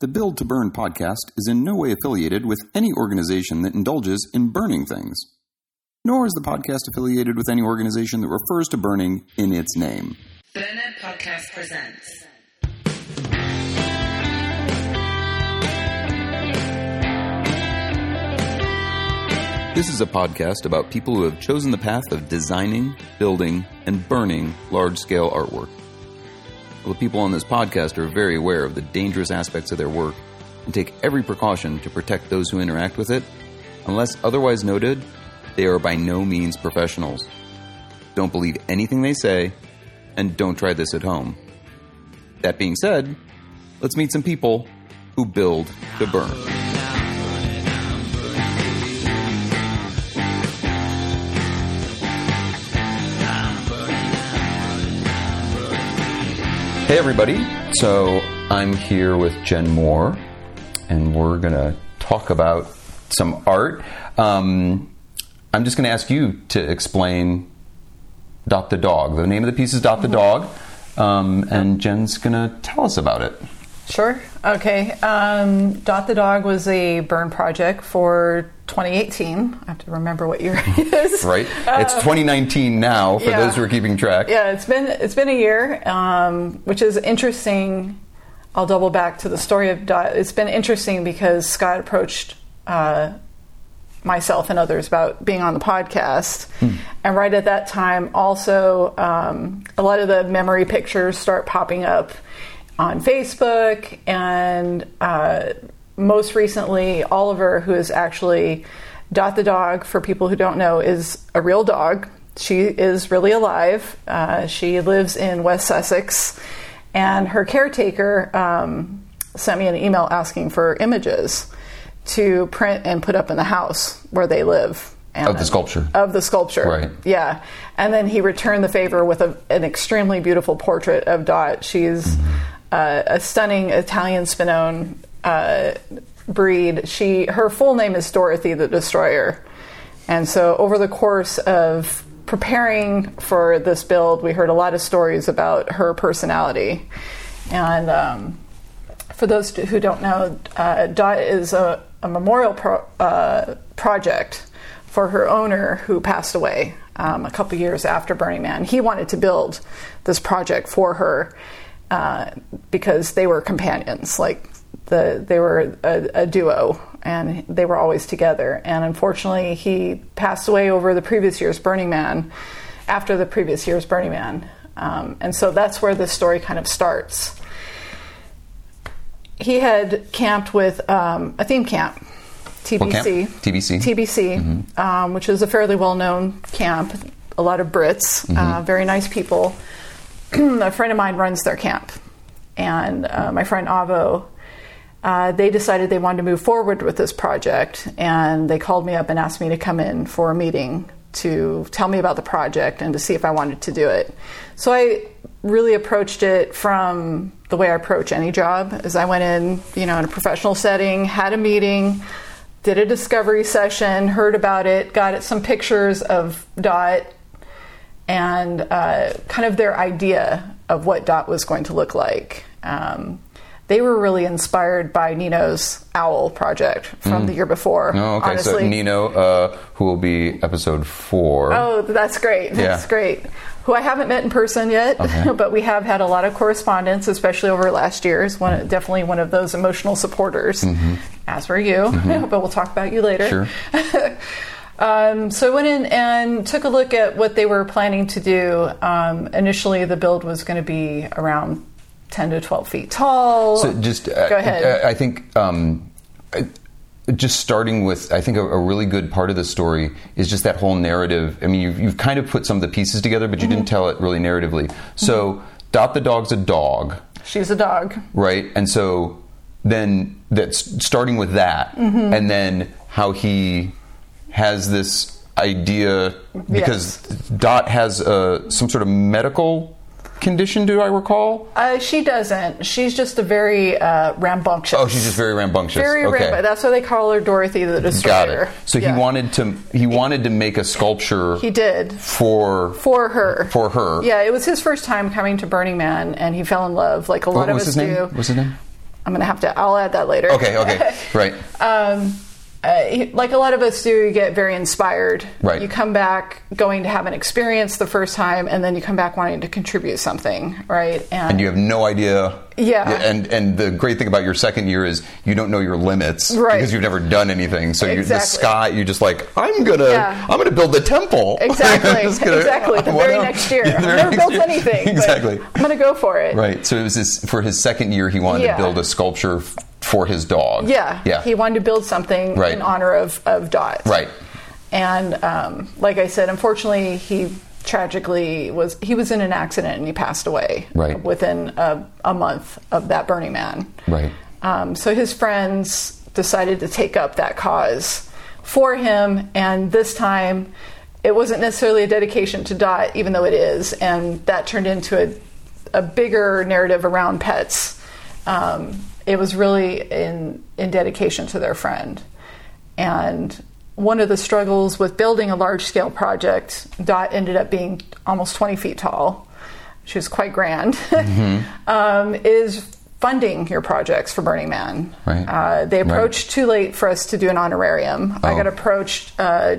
The Build to Burn podcast is in no way affiliated with any organization that indulges in burning things. Nor is the podcast affiliated with any organization that refers to burning in its name. Burnett Podcast presents. This is a podcast about people who have chosen the path of designing, building, and burning large scale artwork. The people on this podcast are very aware of the dangerous aspects of their work and take every precaution to protect those who interact with it. Unless otherwise noted, they are by no means professionals. Don't believe anything they say, and don't try this at home. That being said, let's meet some people who build to burn. Hey, everybody. So I'm here with Jen Moore, and we're going to talk about some art. Um, I'm just going to ask you to explain Dot the Dog. The name of the piece is Dot the Dog, um, and Jen's going to tell us about it. Sure. Okay. Um, Dot the Dog was a burn project for 2018. I have to remember what year it is. Right? it's 2019 now, for yeah. those who are keeping track. Yeah, it's been it's been a year, um, which is interesting. I'll double back to the story of Dot. It's been interesting because Scott approached uh, myself and others about being on the podcast, and right at that time, also um, a lot of the memory pictures start popping up on Facebook, and uh, most recently, Oliver, who is actually Dot the dog, for people who don't know, is a real dog. She is really alive. Uh, she lives in West Sussex, and her caretaker um, sent me an email asking for images to print and put up in the house where they live. And Of the sculpture. Of the sculpture. Right. Yeah. And then he returned the favor with a, an extremely beautiful portrait of Dot. She's uh, a stunning Italian Spinone uh, breed. She her full name is Dorothy the Destroyer. And so over the course of preparing for this build, we heard a lot of stories about her personality. And um, for those who don't know, uh, Dot is a, a memorial pro, uh, project for her owner who passed away um, a couple years after Burning Man. He wanted to build this project for her uh, because they were companions, like the they were a, a duo, and they were always together. And unfortunately, he passed away over the previous year's Burning Man, after the previous year's Burning Man, um, and so that's where this story kind of starts he had camped with um, a theme camp, TBC. Camp? TBC. TBC, um, which is a fairly well known camp. A lot of Brits, uh, very nice people. a friend of mine runs their camp, and uh, my friend Avo. Uh, they decided they wanted to move forward with this project, and they called me up and asked me to come in for a meeting to tell me about the project and to see if I wanted to do it. So I really approached it from the way I approach any job as I went in, you know, in a professional setting, had a meeting, did a discovery session, heard about it, got some pictures of Dot and uh, kind of their idea of what Dot was going to look like. Um, they were really inspired by Nino's Owl project from the year before. Oh, okay. Honestly. So Nino, uh, who will be episode four. Oh, that's great. That's Yeah. great. Who I haven't met in person yet, Okay. but we have had a lot of correspondence, especially over last year. Is one definitely one of those emotional supporters, as were you. but we'll talk about you later. Sure. Um, so I went in and took a look at what they were planning to do. Um, initially, the build was going to be around 10 to 12 feet tall. So just uh, Go ahead. I, I think um, I- just starting with I think a, a really good part of the story is just that whole narrative. I mean, you've, you've kind of put some of the pieces together, but you didn't Mm-hmm. tell it really narratively. So Dot the dog's a dog, She's a dog. right? And so then that's starting with that, Mm-hmm. and then how he has this idea because Dot has uh, some sort of medical condition. Do I recall? Uh, she doesn't. She's just a very uh, rambunctious. Oh, she's just very rambunctious. very okay. rambunctious. That's why they call her Dorothy the Destroyer. Got it. So Yeah. he wanted to he wanted to make a sculpture He did for for her. for her. Yeah, it was his first time coming to Burning Man, and he fell in love, like a lot What of was us name? do. What's his name? I'm going to have to. I'll add that later. Okay, okay, right. um, uh, like a lot of us do, you get very inspired. Right. You come back going to have an experience the first time, and then you come back wanting to contribute something, right? and you have no idea. Yeah. And and the great thing about your second year is you don't know your limits Right. because you've never done anything. So you the sky, you're just like, I'm gonna, Yeah. I'm gonna build the temple. Exactly. Gonna- exactly. The very next year. Yeah, I've never built year. anything. Exactly. I'm going to go for it. Right. So it was this for his second year. He wanted Yeah. to build a sculpture f- for his dog. Yeah. Yeah. He wanted to build something Right. in honor of, of Dot. right. And um, like I said, unfortunately, he tragically was he was in an accident and he passed away Right. within a, a month of that Burning Man. Right. Um, so his friends decided to take up that cause for him, and this time it wasn't necessarily a dedication to Dot, even though it is, and that turned into a, a bigger narrative around pets. Um, it was really in in dedication to their friend, and one of the struggles with building a large scale project, Dot ended up being almost 20 feet tall. She was quite grand. um, is funding your projects for Burning Man. Right. Uh, they Right. approached too late for us to do an honorarium. I Oh. got approached uh,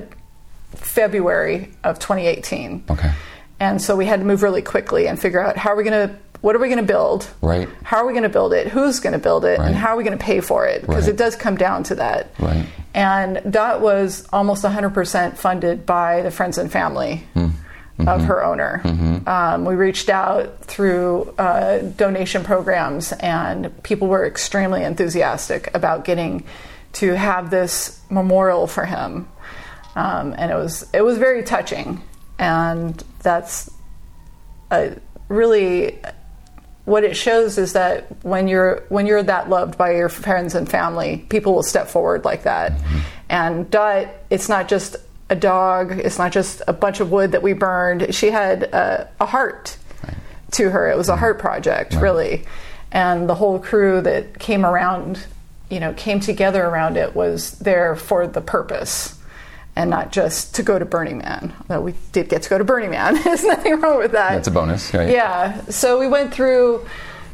February of 2018. Okay. And so we had to move really quickly and figure out how are we going to, what are we going to build? Right. How are we going to build it? Who's going to build it? Right. And how are we going to pay for it? Because Right. it does come down to that. Right. And that was almost 100% funded by the friends and family Hmm. of Mm-hmm. her owner. Um, we reached out through uh, donation programs, and people were extremely enthusiastic about getting to have this memorial for him. Um, and it was it was very touching, and that's a really what it shows is that when you're when you're that loved by your friends and family, people will step forward like that. Mm-hmm. And Dot, it's not just a dog. It's not just a bunch of wood that we burned. She had a, a heart to her. It was a mm-hmm. heart project, really. And the whole crew that came around, you know, came together around it was there for the purpose and not just to go to Burning Man. Though we did get to go to Burning Man. There's nothing wrong with that. That's a bonus, right? Yeah. So we went through,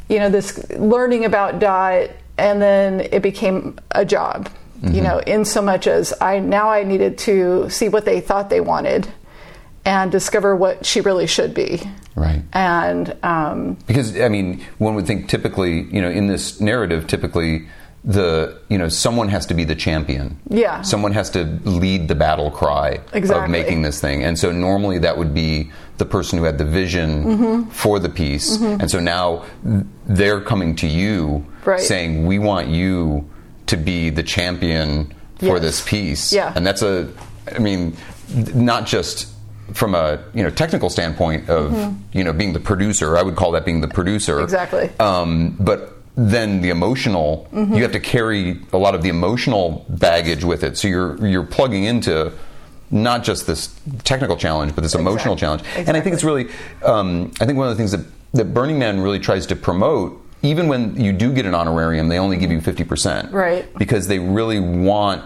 you know, this learning about diet, and then it became a job. You know, in so much as I now I needed to see what they thought they wanted, and discover what she really should be. Right. And um, Because I mean, one would think typically, you know, in this narrative, typically the you know someone has to be the champion. Yeah. Someone has to lead the battle cry of making this thing, and so normally that would be the person who had the vision Mm-hmm. for the piece, and so now they're coming to you Right. saying, "We want you to be the champion for this piece." Yeah. and that's a, I mean, not just from a you know technical standpoint of you know being the producer. I would call that being the producer. Mm-hmm. Exactly. Um, but then the emotional, Mm-hmm. you have to carry a lot of the emotional baggage with it. So you're you're plugging into not just this technical challenge, but this emotional Exact- challenge. And I think it's really, um, I think one of the things that that Burning Man really tries to promote. Even when you do get an honorarium, they only give you fifty percent, Right. Because they really want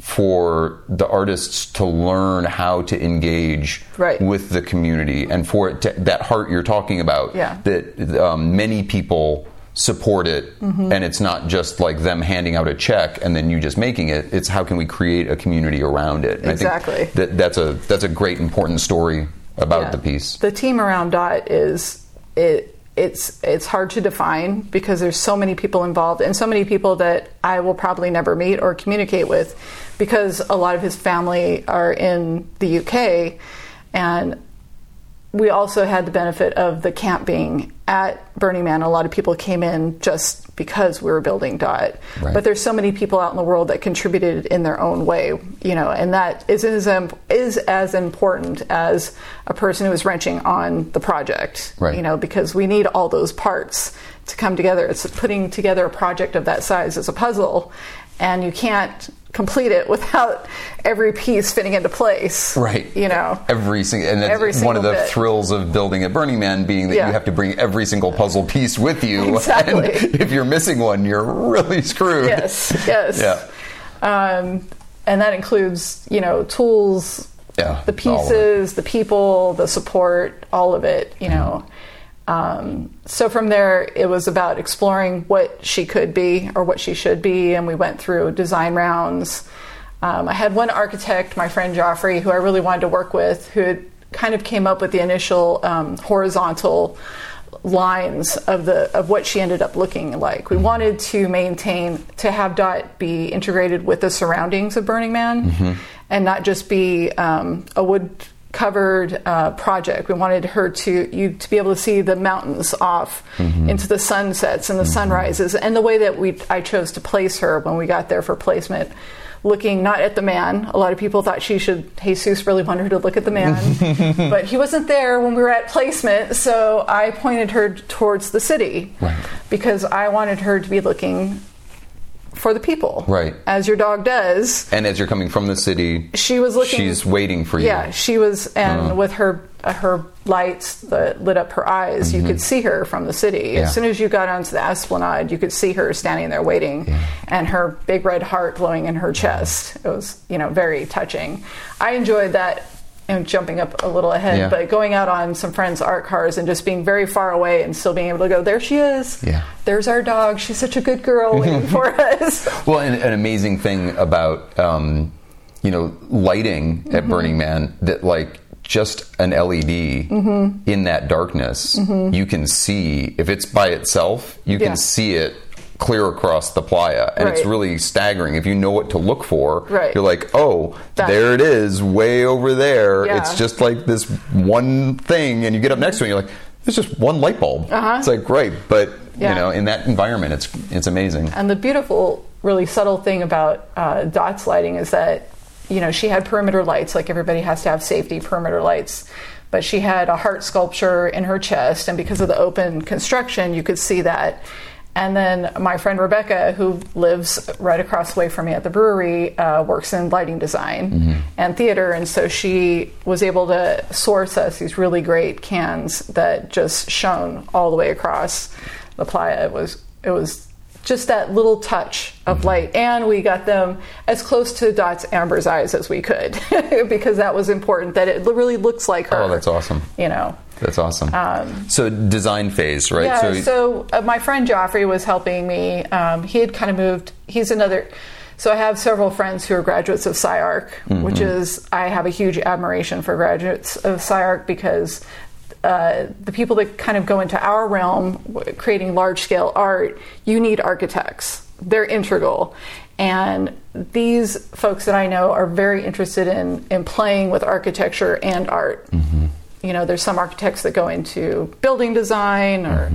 for the artists to learn how to engage Right. with the community and for it to, that heart you're talking about Yeah. that um, many people support it Mm-hmm. and it's not just like them handing out a check and then you just making it it's how can we create a community around it and Exactly. I think that that's a that's a great important story about Yeah. the piece The team around Dot is it. It's it's hard to define because there's so many people involved and so many people that I will probably never meet or communicate with because a lot of his family are in the UK and we also had the benefit of the camp being at Burning Man. A lot of people came in just because we were building Dot. Right. But there's so many people out in the world that contributed in their own way, you know, and that is as, is as important as a person who is wrenching on the project, Right. you know, because we need all those parts to come together. It's putting together a project of that size as a puzzle, and you can't complete it without every piece fitting into place. right You know. every single and that's Every one of the bit. thrills of building at Burning Man being that Yeah. you have to bring every single puzzle piece with you Exactly. and if you're missing one you're really screwed Yes, yes. yeah um, and that includes you know tools Yeah, the all of it. pieces the people the support all of it you know Um, so from there, it was about exploring what she could be or what she should be, and we went through design rounds. Um, I had one architect, my friend Joffrey, who I really wanted to work with, who had kind of came up with the initial um, horizontal lines of the of what she ended up looking like. We wanted to maintain to have Dot be integrated with the surroundings of Burning Man, and not just be um, a wood covered uh, project. We wanted her to you to be able to see the mountains off into the sunsets and the sunrises, and the way that we I chose to place her when we got there for placement. Looking not at the man. A lot of people thought she should. Jesus really wanted her to look at the man, but he wasn't there when we were at placement. So I pointed her towards the city Right. because I wanted her to be looking for the people, Right. As your dog does. And as you're coming from the city, She was looking. she's waiting for you. Yeah, she was, and with her uh, her lights that lit up her eyes, you could see her from the city. Mm-hmm. Yeah. As soon as you got onto the esplanade, you could see her standing there waiting, and her big red heart glowing in her chest. It was, you know, very touching. I enjoyed that. And jumping up a little ahead, Yeah. but going out on some friends' art cars and just being very far away and still being able to go, there she is. Yeah. There's our dog. She's such a good girl waiting for us. Well, and an amazing thing about um, you know lighting Mm-hmm. at Burning Man that like just an LED Mm-hmm. in that darkness, you can see if it's by itself, you Yeah. can see it clear across the playa, and it's really staggering. If you know what to look for, Right. you're like, oh, That- there it is, way over there. Yeah. It's just like this one thing, and you get up next to it, and you're like. It's just one light bulb. Uh-huh. It's like great, but Yeah. you know, in that environment, it's it's amazing. And the beautiful, really subtle thing about uh, Dot's lighting is that, you know, she had perimeter lights, like everybody has to have safety perimeter lights. But she had a heart sculpture in her chest, and because of the open construction, you could see that. And then my friend Rebecca, who lives right across the way from me at the brewery, uh, works in lighting design and theater. And so she was able to source us these really great cans that just shone all the way across the playa. It was, it was just that little touch of Mm-hmm. light. And we got them as close to Dot's Amber's eyes as we could because that was important that it really looks like her. Oh, that's awesome. You know. That's awesome. so design phase, right? Um, Yeah, so, uh, my friend Joffrey was helping me. Um, he had kind of moved. He's another. So I have several friends who are graduates of SciArc, which is I have a huge admiration for graduates of SciArc because uh, the people that kind of go into our realm, creating large scale art, you need architects. They're integral. And these folks that I know are very interested in, in playing with architecture and art you know there's some architects that go into building design or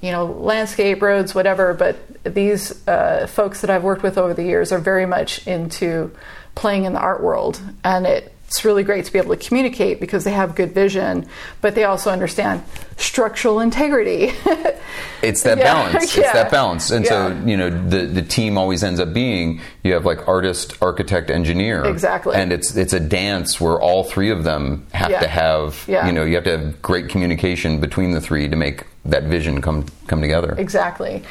you know landscape roads whatever but these uh, folks that i've worked with over the years are very much into playing in the art world and it's really great to be able to communicate because they have good vision but they also understand structural integrity it's that Yeah, balance. It's yeah, that balance. And so, you know, the, the team always ends up being you have like artist, architect, engineer. Exactly. And it's it's a dance where all three of them have Yeah. to have Yeah. you know, you have to have great communication between the three to make that vision come come together. Exactly.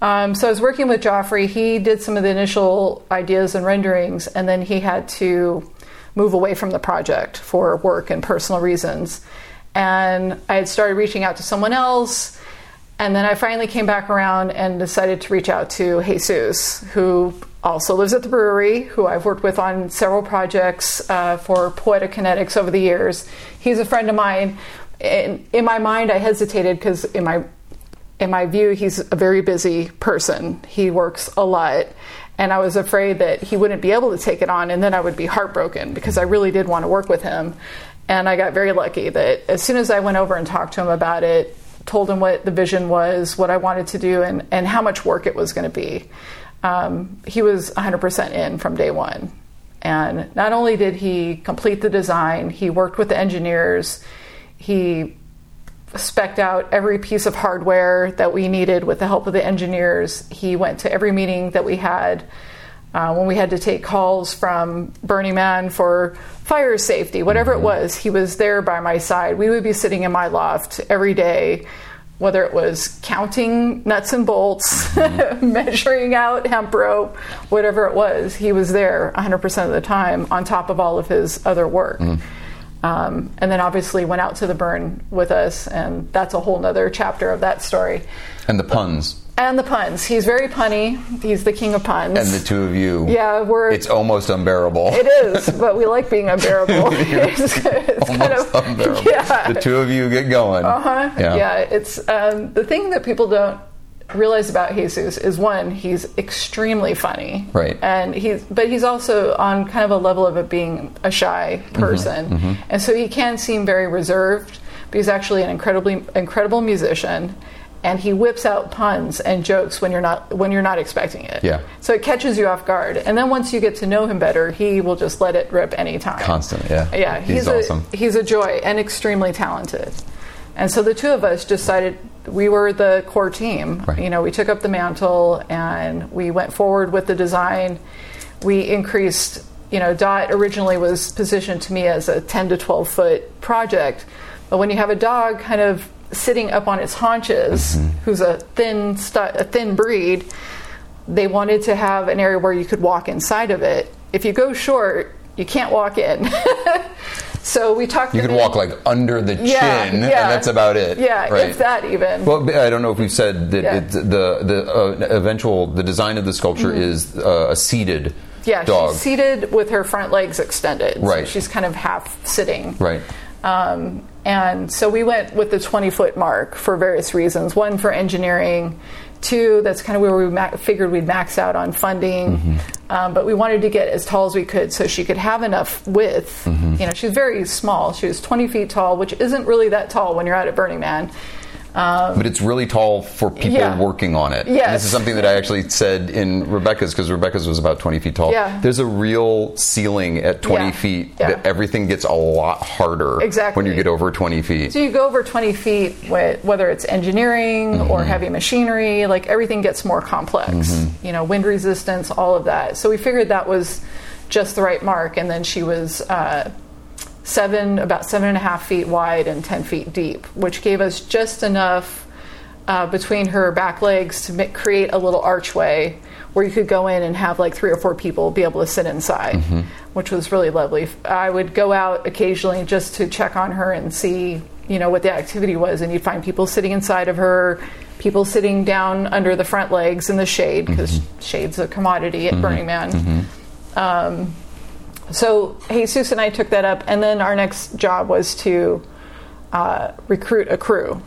Um, so I was working with Joffrey. He did some of the initial ideas and renderings, and then he had to move away from the project for work and personal reasons. And I had started reaching out to someone else, and then I finally came back around and decided to reach out to Jesus, who also lives at the brewery, who I've worked with on several projects uh, for Poetic Kinetics over the years. He's a friend of mine. In, in my mind, I hesitated because in my in my view, he's a very busy person. He works a lot. And I was afraid that he wouldn't be able to take it on, and then I would be heartbroken because I really did want to work with him. And I got very lucky that as soon as I went over and talked to him about it, told him what the vision was, what I wanted to do, and, and how much work it was going to be, um, he was 100% in from day one. And not only did he complete the design, he worked with the engineers, he specked out every piece of hardware that we needed with the help of the engineers. He went to every meeting that we had. Uh, when we had to take calls from Burning Man for fire safety, whatever it mm-hmm. was, he was there by my side. We would be sitting in my loft every day, whether it was counting nuts and bolts, mm-hmm. measuring out hemp rope, whatever it was, he was there 100% of the time on top of all of his other work. Mm. Um, and then obviously went out to the burn with us, and that's a whole nother chapter of that story. And the puns. And the puns. He's very punny. He's the king of puns. And the two of you. yeah, we're. It's almost unbearable. it is, but we like being unbearable. it's, it's kind almost of unbearable. yeah. The two of you get going. Uh-huh. Yeah. Yeah. it's um, the thing that people don't realize about Jesus is one, he's extremely funny, Right. And he's but he's also on kind of a level of it being a shy Mm-hmm. person, and so he can seem very reserved, but he's actually an incredibly incredible musician. And he whips out puns and jokes when you're not when you're not expecting it. Yeah. So it catches you off guard, and then once you get to know him better, he will just let it rip anytime. Constant, yeah. Yeah, He's a, awesome. He's a joy and extremely talented. And so the two of us decided we were the core team. Right. You know, we took up the mantle and we went forward with the design. We increased, you know, Dot originally was positioned to me as a 10 to 12 foot project. But when you have a dog kind of sitting up on its haunches, Mm-hmm. who's a thin, stu- a thin breed, they wanted to have an area where you could walk inside of it. If you go short, you can't walk in. so we talked. You could walk like under the Yeah, chin, yeah. and that's about it. Yeah, right. if that even. Well, I don't know if we've said that Yeah. the the uh, eventual the design of the sculpture is uh, a seated Mm-hmm. yeah, dog. she's seated with her front legs extended. So Right. she's kind of half sitting. right. Um, and so we went with the 20 foot mark for various reasons. One, for engineering. Two, that's kind of where we ma- figured we'd max out on funding. Mm-hmm. Um, but we wanted to get as tall as we could so she could have enough width. Mm-hmm. You know, she's very small. She was 20 feet tall, which isn't really that tall when you're out at Burning Man. Um, But it's really tall for people Yeah. working on it. Yes. And this is something that I actually said in Rebecca's because Rebecca's was about 20 feet tall. Yeah. There's a real ceiling at 20 Yeah. feet Yeah. that everything gets a lot harder Exactly. when you get over 20 feet. So you go over 20 feet, whether it's engineering or Mm-hmm. heavy machinery, like everything gets more complex. Mm-hmm. You know, wind resistance, all of that. So we figured that was just the right mark. And then she was uh, seven, about seven and a half feet wide and 10 feet deep, which gave us just enough uh, between her back legs to ma- create a little archway where you could go in and have like three or four people be able to sit inside, Mm-hmm. which was really lovely. I would go out occasionally just to check on her and see, you know, what the activity was, and you'd find people sitting inside of her, people sitting down under the front legs in the shade because shade's a commodity at Burning Man. Um, so Jesus and I took that up, and then our next job was to uh, recruit a crew.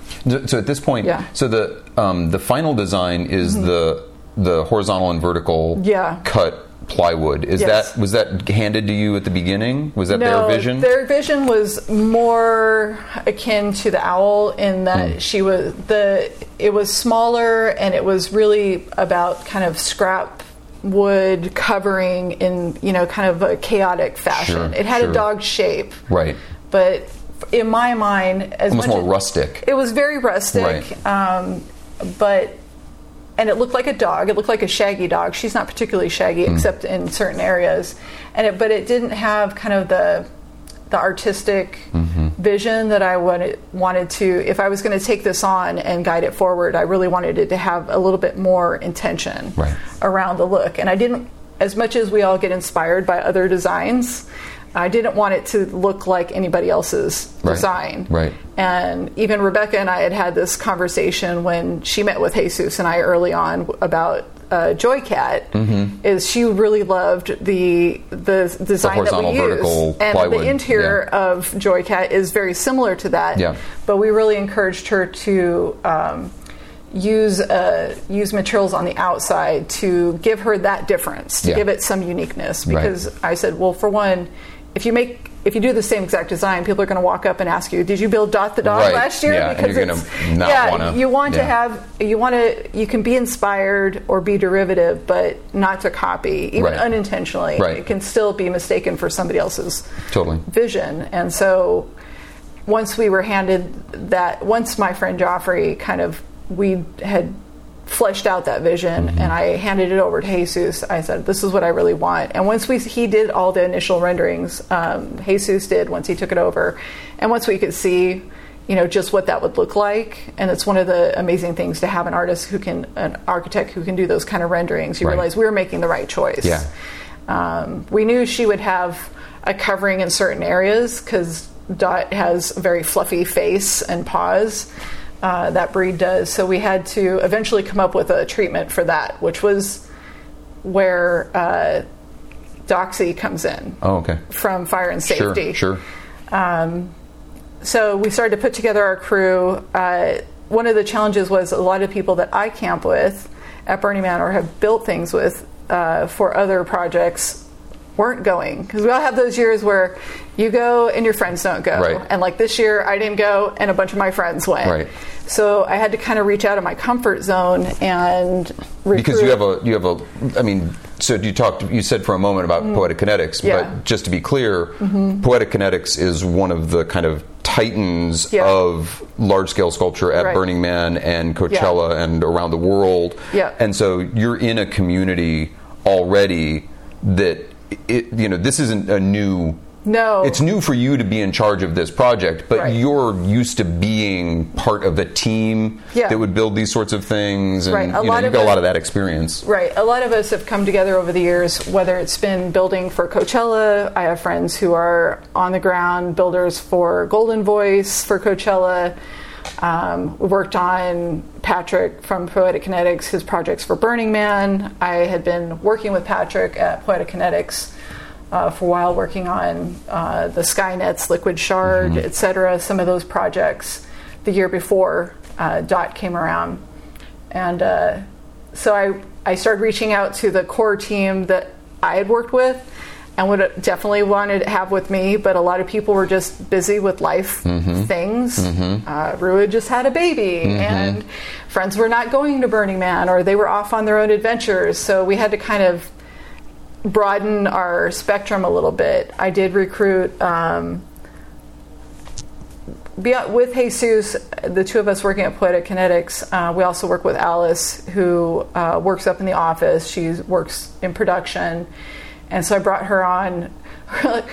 So at this point, Yeah. Mm-hmm. so the um, the final design is the the horizontal and vertical Yeah. cut plywood. Is Yes. that was that handed to you at the beginning? Was that their vision? Their vision was more akin to the owl in that Hmm. she was the. It was smaller and it was really about kind of scrap wood covering in you know kind of a chaotic fashion. Sure, it had sure. a dog shape, right. but in my mind, as Almost more as- rustic. It was very rustic, Right. um, but and it looked like a dog. It looked like a shaggy dog. She's not particularly shaggy Hmm. except in certain areas, and it, but it didn't have kind of the the artistic Mm-hmm. vision that I wanted wanted to. If I was going to take this on and guide it forward, I really wanted it to have a little bit more intention Right. around the look, and I didn't. As much as we all get inspired by other designs, I didn't want it to look like anybody else's Right. design. Right. And even Rebecca and I had had this conversation when she met with Jesus and I early on about uh, Joycat. Mm-hmm. Is she really loved the the design that we use, and plywood, the interior yeah. of Joycat is very similar to that. Yeah. But we really encouraged her to. Um, use uh, use materials on the outside to give her that difference, to Yeah. give it some uniqueness. Right. Because I said, well, for one, if you make if you do the same exact design, people are going to walk up and ask you, "Did you build Dot the dog Right. last year?" Yeah, gonna not yeah, wanna- you want to have you want to you can be inspired or be derivative, but not to copy, even Right. unintentionally. Right. It can still be mistaken for somebody else's Totally. vision, and so once we were handed that, once my friend Joffrey kind of we had fleshed out that vision Mm-hmm. and I handed it over to Jesus. I said, "This is what I really want." And once we he did all the initial renderings, um, Jesus did once he took it over, and once we could see, you know, just what that would look like. And it's one of the amazing things to have an artist who can, an architect who can do those kind of renderings. You Right. realize we were making the right choice. Yeah. Um, we knew she would have a covering in certain areas because Dot has a very fluffy face and paws. Uh, that breed does. So we had to eventually come up with a treatment for that, which was where uh, Doxy comes in Oh, okay. from Fire and Safety. Sure, sure. So we started to put together our crew. Uh, one of the challenges was a lot of people that I camp with at Burning Man or have built things with uh, for other projects weren't going because we all have those years where you go and your friends don't go Right. and like this year i didn't go and a bunch of my friends went Right. so i had to kind of reach out of my comfort zone and recruit. because you have a you have a i mean so you talked you said for a moment about poetic kinetics Mm-hmm. Yeah. Mm-hmm. but just to be clear poetic kinetics is one of the kind of titans Yeah. of large scale sculpture at Right. burning man and coachella and around the world Yeah. and so you're in a community already that it, you know this isn't a new No. it's new for you to be in charge of this project but Right. you're used to being part of a team Yeah. that would build these sorts of things and Right. A you know lot you've of got a lot of that experience Right. A lot of us have come together over the years, whether it's been building for Coachella. I have friends who are on the ground builders for Goldenvoice for Coachella. Um, we worked on Patrick from Poetic Kinetics, his projects for Burning Man. I had been working with Patrick at Poetic Kinetics uh, for a while, working on uh, the Skynet's Liquid Shard, et cetera, some of those projects the year before uh, Dot came around. And uh, so I, I started reaching out to the core team that I had worked with and would definitely wanted to have with me, but a lot of people were just busy with life things. Uh, Rua just had a baby, and friends were not going to Burning Man, or they were off on their own adventures. So we had to kind of broaden our spectrum a little bit. I did recruit. Um, with Jesus, the two of us working at Poetic Kinetics, uh, we also work with Alice, who uh, works up in the office. She works in production, and so I brought her on.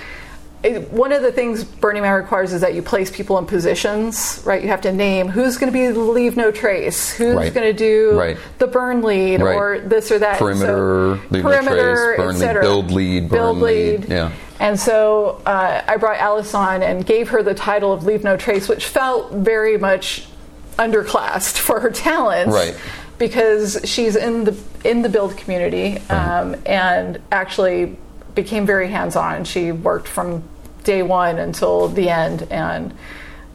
It- One of the things Burning Man requires is that you place people in positions, right? You have to name who's going to be leave no trace, who's Right. going to do Right. the burn lead, Right. or this or that. Perimeter, So, leave no perimeter, trace, burn et lead, cetera. build lead, burn build lead, lead. yeah. And so uh, I brought Alice on and gave her the title of Leave No Trace, which felt very much underclassed for her talents. Right. Because she's in the in the build community um, and actually became very hands on. She worked from day one until the end and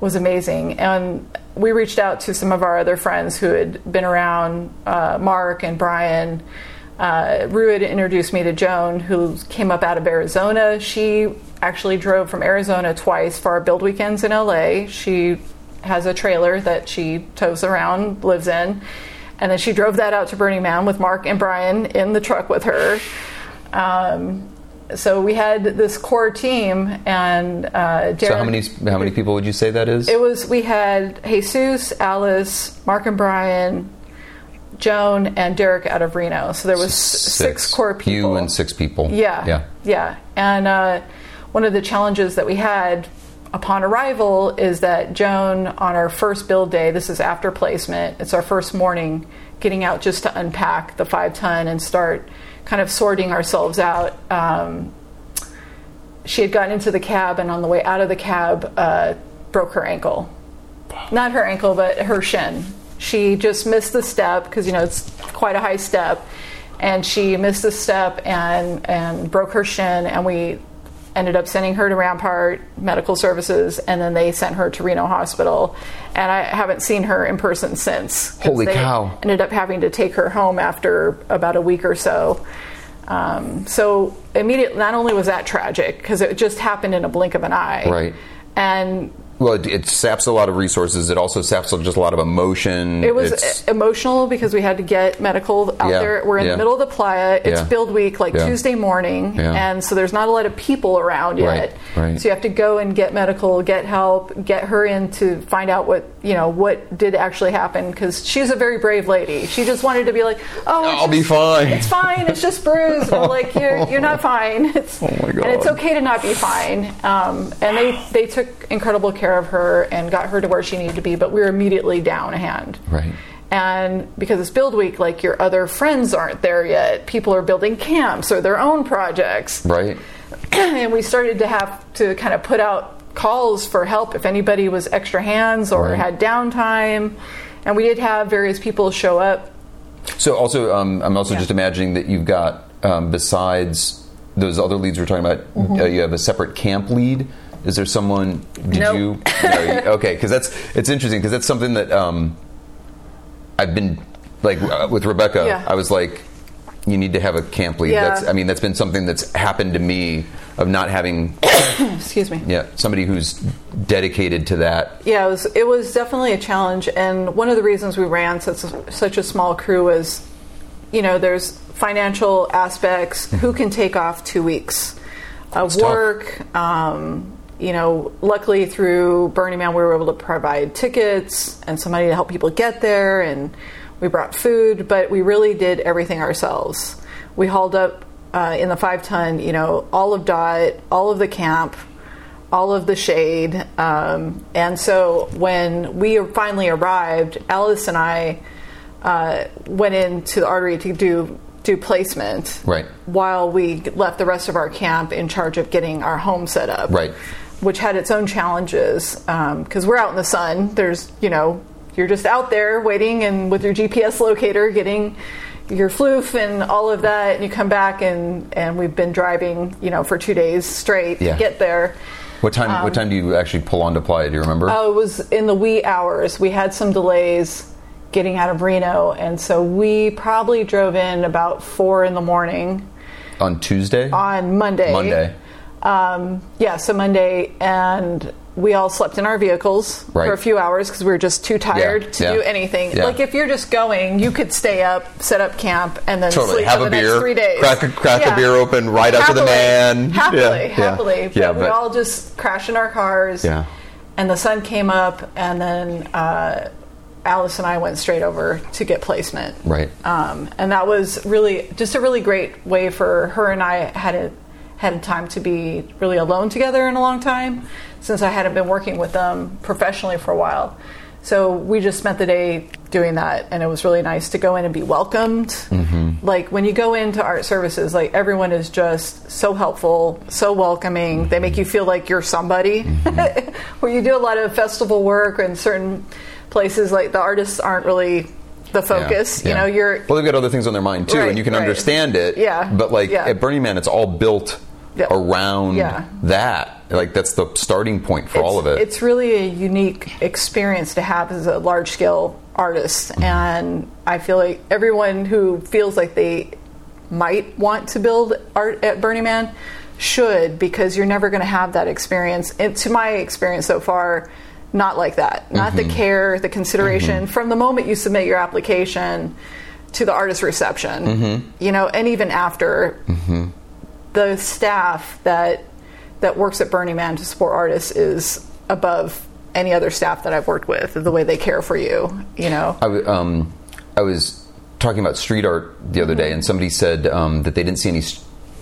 was amazing. And we reached out to some of our other friends who had been around, uh, Mark and Brian. Uh, introduced me to Joan, who came up out of Arizona. She actually drove from Arizona twice for our build weekends in LA. She has a trailer that she tows around, lives in. And then she drove that out to Burning Man with Mark and Brian in the truck with her. Um, so we had this core team, and uh, Derek, so how many how many people would you say that is it was we had Jesus, Alice, Mark and Brian, Joan, and Derek out of Reno. So there was s- six, core people. you and six people Yeah, yeah yeah. And uh, one of the challenges that we had upon arrival is that Joan, on our first build day, this is after placement. It's our first morning, getting out just to unpack the five ton and start kind of sorting ourselves out. Um, she had gotten into the cab and on the way out of the cab uh, broke her ankle. Not her ankle but her shin. She just missed the step because you know it's quite a high step. And she missed the step and and broke her shin and we ended up sending her to rampart medical services and then they sent her to reno hospital and i haven't seen her in person since. Holy cow. ended up having to take her home after about a week or so um, so immediately not only was that tragic because it just happened in a blink of an eye Right. and well it, it saps a lot of resources it also saps just a lot of emotion It was It's- emotional because we had to get medical out Yeah, there. We're in yeah. the middle of the playa. It's Yeah. build week, like. Tuesday morning, and so there's not a lot of people around yet. Right. So you have to go and get medical, get help, get her in to find out what you know what did actually happen because she's a very brave lady. She just wanted to be like, oh, I'll be fine. It's fine. It's just bruised. And I'm like, you're you're not fine. It's, Oh my god. And it's okay to not be fine. Um, and they they took incredible care of her and got her to where she needed to be. But we were immediately down a hand. Right. And because it's build week, like your other friends aren't there yet. People are building camps or their own projects. right and we started to have to kind of put out calls for help if anybody was extra hands or Right. had downtime. And we did have various people show up. So also, um, I'm also Yeah. just imagining that you've got um, besides those other leads we're talking about, Mm-hmm. uh, you have a separate camp lead. Is there someone? Did Nope. you? No, you- okay, because that's it's interesting because that's something that um, I've been like uh, with Rebecca. Yeah. I was like, you need to have a camp lead. Yeah. That's I mean that's been something that's happened to me of not having Excuse me. yeah somebody who's dedicated to that. Yeah, it was, it was definitely a challenge. And one of the reasons we ran such a, such a small crew was, you know, there's financial aspects. Who can take off two weeks of It's work? Um, you know, luckily through Burning Man, we were able to provide tickets and somebody to help people get there, and we brought food. But we really did everything ourselves. We hauled up uh, in the five ton, you know, all of Dot, all of the camp, all of the shade. Um, and so when we finally arrived, Alice and I uh, went into the artery to do do placement. Right. While we left the rest of our camp in charge of getting our home set up. Right. Which had its own challenges because we're out in the sun. There's you know you're just out there waiting and with your GPS locator getting your floof and all of that, and you come back and and we've been driving you know for two days straight Yeah. to get there. What time? what time do you actually pull on to playa? Do you remember? Um, Oh, it was in the wee hours. We had some delays getting out of Reno, and so we probably drove in about four in the morning on Tuesday. on Monday. Monday. Um, yeah, so Monday, and we all slept in our vehicles Right. for a few hours because we were just too tired Yeah, to yeah, do anything. yeah. Like if you're just going, you could stay up, set up camp, and then Totally. sleep Have for a the beer, next three days. crack a- crack a beer open right up to the man. Happily, happily. Yeah, but we all just crashed in our cars. Yeah. And the sun came up, and then uh, Alice and I went straight over to get placement. Right. Um, and that was really just a really great way for her and I had a, had time to be really alone together in a long time since I hadn't been working with them professionally for a while. So we just spent the day doing that, and it was really nice to go in and be welcomed. Mm-hmm. Like when you go into art services, like everyone is just so helpful, so welcoming. They make you feel like you're somebody. Mm-hmm. Where you do a lot of festival work and certain places, like the artists aren't really the focus. Yeah, You know, you're well, they've got other things on their mind too, Right, and you can right. understand it. Yeah, But like yeah. at Burning Man, it's all built Yeah. Around Yeah. that. Like that's the starting point for all of it. It's really a unique experience to have as a large scale artist. Mm-hmm. And I feel like everyone who feels like they might want to build art at Burning Man should, because you're never going to have that experience. And to my experience so far, not like that. Not Mm-hmm. the care, the consideration from the moment you submit your application to the artist reception, Mm-hmm. you know, and even after the staff that that works at Burning Man to support artists is above any other staff that I've worked with. The way they care for you, you know. I, um, I was talking about street art the other day, and somebody said um, that they didn't see any.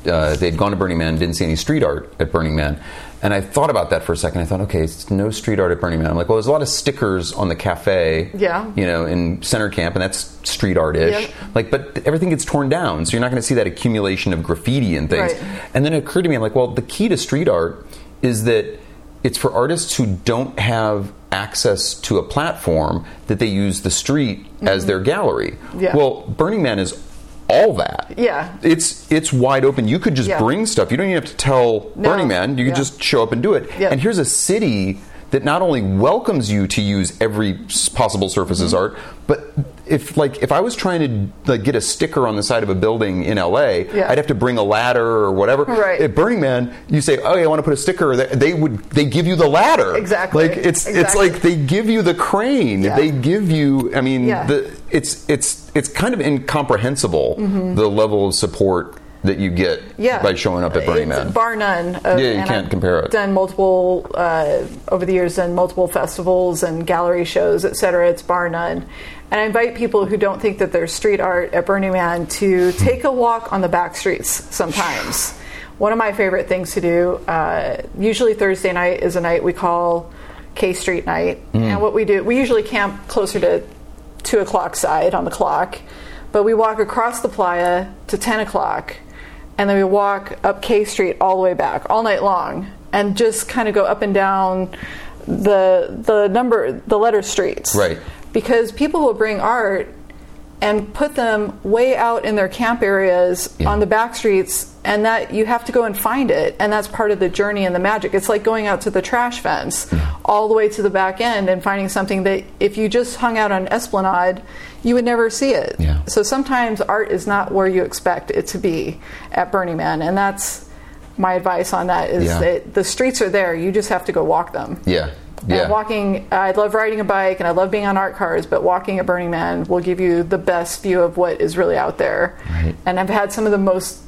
Uh, they'd gone to Burning Man, didn't see any street art at Burning Man, and I thought about that for a second. I thought, okay, it's no street art at Burning Man. I'm like, well, there's a lot of stickers on the cafe, Yeah. you know, in center camp, and that's street art-ish. Yeah. Like, but everything gets torn down, so you're not going to see that accumulation of graffiti and things. Right. And then it occurred to me, I'm like, well, the key to street art is that it's for artists who don't have access to a platform that they use the street as their gallery. Mm-hmm. Yeah. Well, Burning Man is all that. Yeah. It's it's wide open. You could just Yeah. bring stuff. You don't even have to tell No. Burning Man. You could Yeah. just show up and do it. And here's a city that not only welcomes you to use every possible surface as Mm-hmm. art, but if like if I was trying to like get a sticker on the side of a building in LA, Yeah. I'd have to bring a ladder or whatever. Right. At Burning Man, you say, "Oh, yeah, I want to put a sticker." They, would they give you the ladder. Exactly. Like it's exactly. it's like they give you the crane. Yeah. They give you. I mean, Yeah. the it's it's it's kind of incomprehensible the level of support that you get yeah. by showing up at Burning It's Man. Bar none. Of, Yeah, you can't I've compare it. Done multiple uh, over the years, done multiple festivals and gallery shows, et cetera. It's bar none. And I invite people who don't think that there's street art at Burning Man to take a walk on the back streets sometimes. One of my favorite things to do, uh, usually Thursday night, is a night we call K Street night. Mm. And what we do, we usually camp closer to two o'clock side on the clock, but we walk across the playa to ten o'clock, and then we walk up K Street all the way back all night long. and just kind of go up and down the the number the letter streets. Right. Because people will bring art and put them way out in their camp areas Yeah. on the back streets and that you have to go and find it and that's part of the journey and the magic it's like going out to the trash fence all the way to the back end and finding something that if you just hung out on esplanade you would never see it Yeah. so sometimes art is not where you expect it to be at burning man and that's my advice on that is Yeah. that the streets are there you just have to go walk them Yeah. Yeah. and walking, I love riding a bike and I love being on art cars, but walking at Burning Man will give you the best view of what is really out there. Right. And I've had some of the most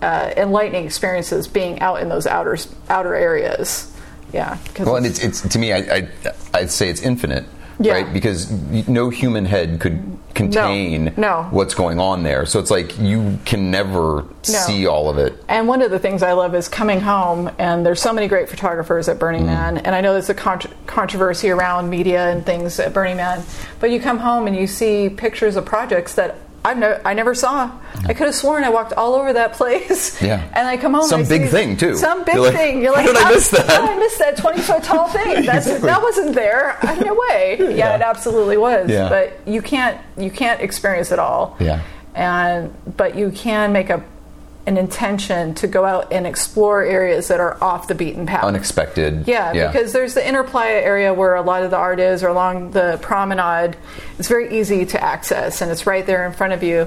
uh, enlightening experiences being out in those outer outer areas. Yeah. Well, and it's, it's to me, I, I I'd say it's infinite, Yeah. right? Because no human head could contain No. what's going on there. So it's like you can never see all of it. And one of the things I love is coming home, and there's so many great photographers at Mm. Burning Man. And I know there's a contr controversy around media and things at Burning Man, but you come home and you see pictures of projects that I've no, I never saw. I could have sworn I walked all over that place. Yeah. And I come home. Some and I big see thing, too. Some big You're like, thing. You're "How like, did I oh, miss that?" How did I missed that 20 foot tall thing. That's, Exactly. That wasn't there. No way. Yeah, Yeah. it absolutely was. Yeah. But you can't you can't experience it all Yeah. and but you can make a an intention to go out and explore areas that are off the beaten path. Unexpected. yeah, because there's the inner playa area where a lot of the art is, or along the promenade. It's very easy to access, and it's right there in front of you.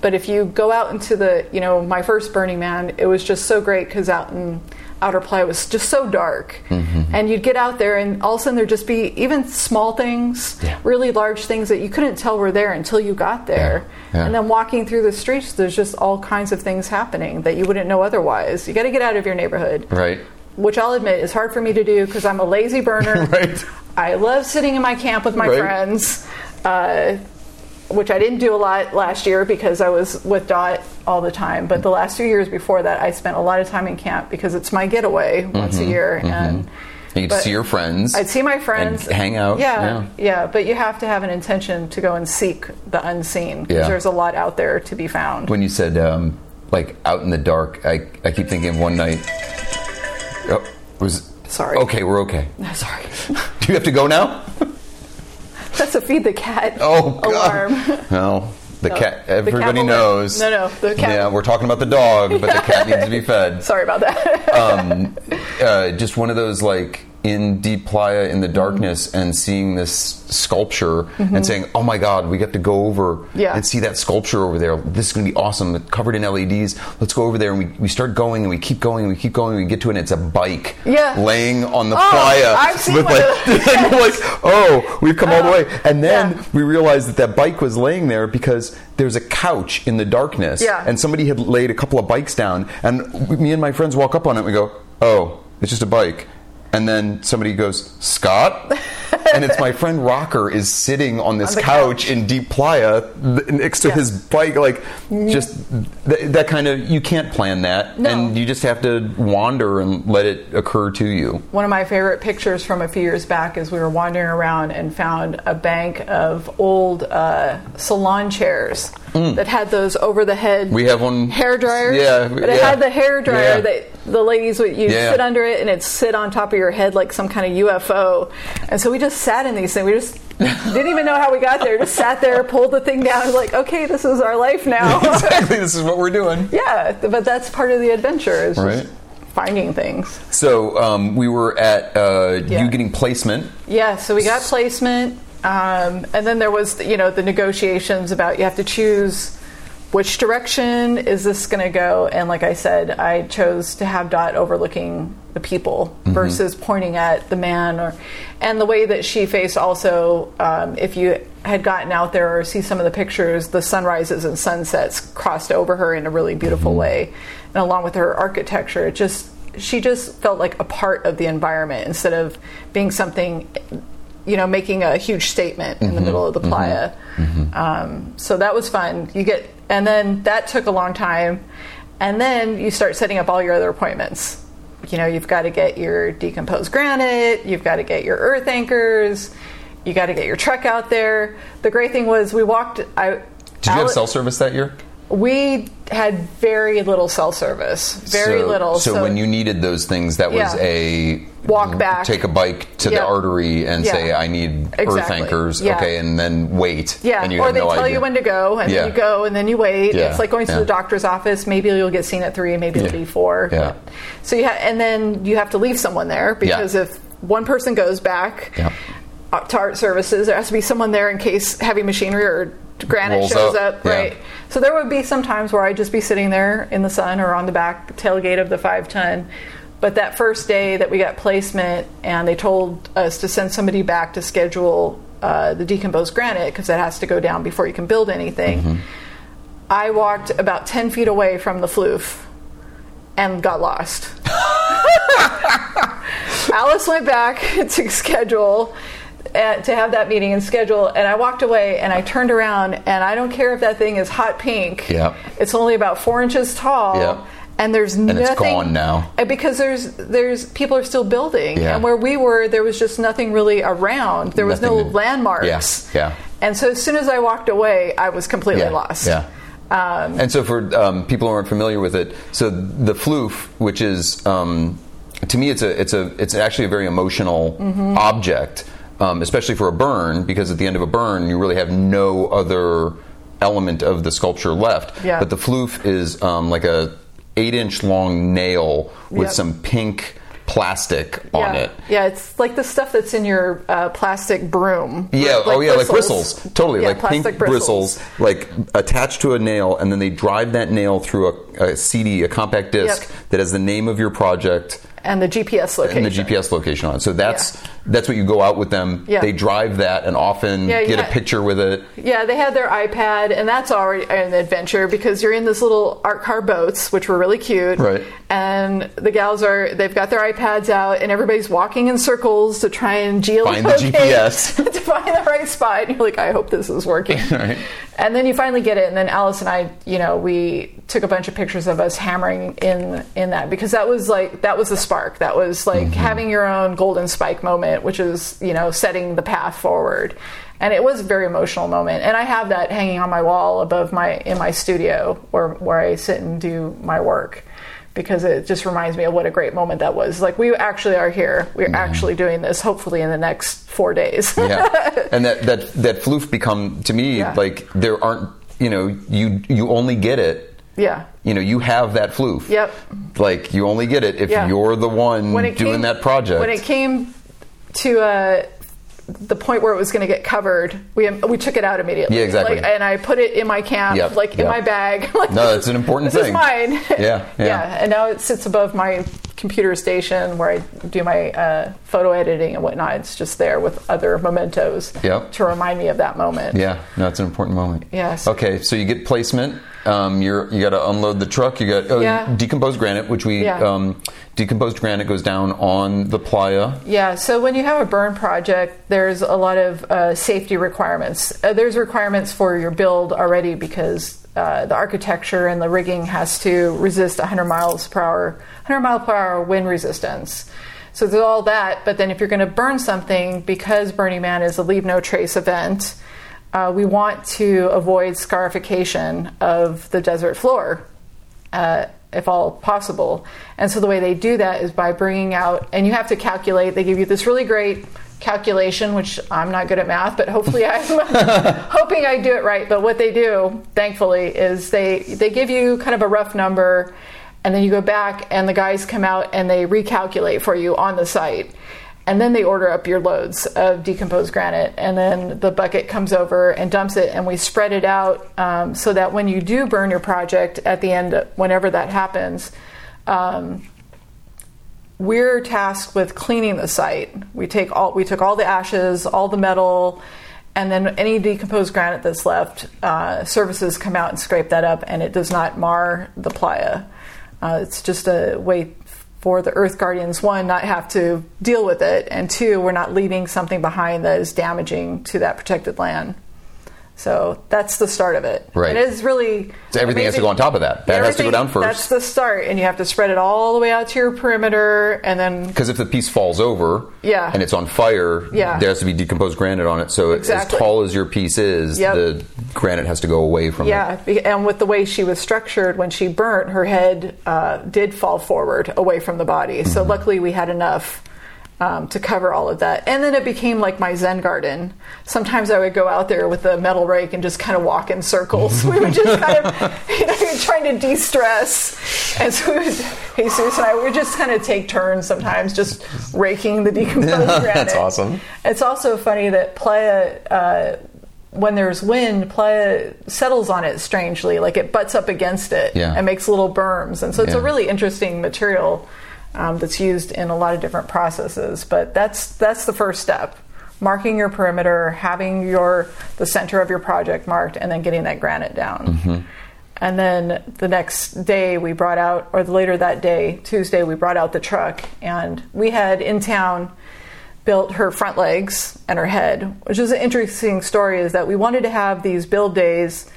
But if you go out into the, you know, my first Burning Man, it was just so great because out in Outer Playa was just so dark, Mm-hmm. and you'd get out there, and all of a sudden there'd just be even small things, Yeah. really large things that you couldn't tell were there until you got there. Yeah, yeah. And then walking through the streets, there's just all kinds of things happening that you wouldn't know otherwise. You got to get out of your neighborhood, right. which I'll admit is hard for me to do because I'm a lazy burner. Right. I love sitting in my camp with my Right. friends, uh, which I didn't do a lot last year because I was with Dot all the time. But the last two years before that, I spent a lot of time in camp because it's my getaway once Mm-hmm. a year. And You get to But see your friends. I'd see my friends, And hang out, Yeah, yeah. yeah, But you have to have an intention to go and seek the unseen because Yeah. there's a lot out there to be found. when you said um, like out in the dark, I, I keep thinking of one night. Oh, was Sorry. Okay, we're okay. Sorry, Do you have to go now? that's a feed the cat Oh God. alarm. No, the No, cat. the Everybody cat knows. No, no, the cat- Yeah, we're talking about the dog, but the cat needs to be fed. Sorry about that. um, uh, just one of those like in deep playa in the darkness and seeing this sculpture and saying, "Oh my God, we got to go over Mm-hmm. Yeah. and see that sculpture over there. This is going to be awesome. It's covered in LEDs. Let's go over there." And we, we start going and we keep going and we keep going. And we get to it. and It's a bike Yeah. laying on the Oh, playa I've seen with one like, of those. we're like, "Oh, we've come all the way." And then Yeah. we realized that that bike was laying there because there's a couch in the darkness, Yeah. and somebody had laid a couple of bikes down, and me and my friends walk up on it and we go, "Oh, it's just a bike." And then somebody goes, "Scott," and it's my friend Rocker is sitting on this On couch, couch. in deep playa next to Yeah. his bike, like just th- that kind of. You can't plan that, No. and you just have to wander and let it occur to you. One of my favorite pictures from a few years back is we were wandering around and found a bank of old uh, salon chairs that had those over the head Mm. We have one- hair dryers. Yeah, but it yeah. had the hair dryer Yeah. that the ladies would you Yeah. sit under it and it'd sit on top of your head like some kind of UFO. And so we just sat in these things. We just didn't even know how we got there. Just sat there, pulled the thing down, like okay, this is our life now. exactly, this is what we're doing. yeah, but that's part of the adventure. Is Right. just finding things. So um, we were at uh, Yeah. you getting placement. Yeah, so we got placement, um, and then there was you know the negotiations about you have to choose which direction is this going to go, and like I said, I chose to have Dot overlooking the people mm-hmm. versus pointing at the man, or and the way that she faced also. Um, if you had gotten out there or see some of the pictures, the sunrises and sunsets crossed over her in a really beautiful mm-hmm. way, and along with her architecture, it just she just felt like a part of the environment instead of being something you know making a huge statement in the mm-hmm. middle of the playa. Um, so that was fun. You get and then that took a long time. And then you start setting up all your other appointments. You know you've got to get your decomposed granite you've got to get your earth anchors you got to get your truck out there. The great thing was we walked i Did you have cell service that year? We had very little cell service, very so, little. So, when you needed those things, that was Yeah. a Walk back. take a bike to Yeah. the artery, and Yeah. say, "I need earth anchors." Okay, and then wait. Yeah, and you or they no tell idea. you when to go, and then you go, and then you wait. It's like going to the doctor's office. Maybe you'll get seen at three, maybe it'll be four. Yeah. So you ha- and then you have to leave someone there because if one person goes back uh, to art services, there has to be someone there in case heavy machinery or granite Rolls shows up, up. Right. So there would be some times where I'd just be sitting there in the sun or on the back tailgate of the five ton. But that first day that we got placement and they told us to send somebody back to schedule uh, the decomposed granite because it has to go down before you can build anything. Mm-hmm. I walked about 10 feet away from the floof and got lost. Alice went back to schedule uh, to have that meeting and schedule, and I walked away and I turned around and I don't care if that thing is hot pink. Yep. It's only about four inches tall. Yep. And there's it's nothing it's gone now. uh, because there's there's people are still building, Yeah. and where we were, there was just nothing really around. There was no Nothing to- landmarks. Yeah, yeah. And so as soon as I walked away, I was completely yeah. lost. Yeah. and so, for um, people who aren't familiar with it, so the floof, which is um, to me, it's a it's a it's actually a very emotional Mm-hmm. object, um, especially for a burn, because at the end of a burn, you really have no other element of the sculpture left. Yeah. But the floof is um, like a eight inch long nail with Yep. some pink plastic on it. Yeah, it's like the stuff that's in your uh, plastic broom. Yeah, Like oh yeah, like bristles. Totally, Yeah, like pink plastic bristles. like attached to a nail, and then they drive that nail through a, a CD, a compact disc Yep. that has the name of your project And the GPS location. and the GPS location on it. So that's that's what you go out with them. Yeah. They drive that and often Yeah, get a picture with it. Yeah, they had their iPad, and that's already an adventure because you're in this little art car boats, which were really cute. Right. And the gals are, they've got their iPads out, and everybody's walking in circles to try and geolocate. Find the GPS. to find the right spot. And you're like, I hope this is working. Right. And then you finally get it, and then Alice and I, you know, we took a bunch of pictures of us hammering in in that because that was like that was the spark. That was like Mm-hmm. having your own golden spike moment, which is you know setting the path forward. And it was a very emotional moment, and I have that hanging on my wall above my in my studio where where I sit and do my work because it just reminds me of what a great moment that was. Like we actually are here. We're actually doing this. Hopefully in the next four days. Mm-hmm. yeah, and that that that floof become to me Yeah. like there aren't you know you you only get it. yeah. You know, you have that floof. Yep. Like you only get it if Yeah. you're the one doing came, that project. When it came to uh, the point where it was going to get covered, we we took it out immediately. Yeah, exactly. Like, and I put it in my camp, Yep, like in my bag. like, No, that's an important this thing. is mine. Yeah, yeah. And now it sits above my computer station where I do my uh, photo editing and whatnot. It's just there with other mementos Yep. to remind me of that moment. Yeah, no, it's an important moment. Yes. Okay, so you get placement. Um, you're you got to unload the truck. You got oh, Yeah. decomposed granite, which we Yeah. um, decomposed granite goes down on the playa. Yeah, so when you have a burn project, there's a lot of uh, safety requirements. Uh, there's requirements for your build already because uh, the architecture and the rigging has to resist 100 miles per hour, 100 mile per hour wind resistance. So there's all that, but then if you're going to burn something, because Burning Man is a leave no trace event, uh, we want to avoid scarification of the desert floor uh, if all possible. And so the way they do that is by bringing out, and you have to calculate, they give you this really great calculation, which I'm not good at math, but hopefully I'm hoping I do it right. But what they do, thankfully, is they, they give you kind of a rough number, and then you go back, and the guys come out and they recalculate for you on the site. And then they order up your loads of decomposed granite, and then the bucket comes over and dumps it, and we spread it out um, so that when you do burn your project at the end, whenever that happens, um, we're tasked with cleaning the site. We take all we took all the ashes, all the metal, and then any decomposed granite that's left. Uh, services come out and scrape that up, and it does not mar the playa. Uh, it's just a way for the Earth Guardians, one, not have to deal with it, and two, we're not leaving something behind that is damaging to that protected land. So that's the start of it. Right. And it's really So everything has to go on top of that. That has to go down first. That's the start, and you have to spread it all the way out to your perimeter, and then Because if the piece falls over Yeah. and it's on fire, Yeah. there has to be decomposed granite on it. So Exactly. as tall as your piece is, Yep. the granite has to go away from it. Yeah, and with the way she was structured, when she burnt, her head uh, did fall forward away from the body. So Mm-hmm. luckily, we had enough um, to cover all of that. And then it became like my Zen garden. Sometimes I would go out there with a metal rake and just kind of walk in circles. we would just kind of, you know, trying to de-stress. And so we would, Jesus and I would just kind of take turns sometimes, just raking the decomposed granite. That's awesome. It's also funny that Playa, uh, when there's wind, Playa settles on it strangely, like it butts up against it Yeah. and makes little berms. And so it's a really interesting material um, that's used in a lot of different processes. But that's that's the first step: marking your perimeter, having your the center of your project marked, and then getting that granite down. And then the next day we brought out, or later that day, Tuesday, we brought out the truck, and we had in town built her front legs and her head, which is an interesting story. Is that we wanted to have these build days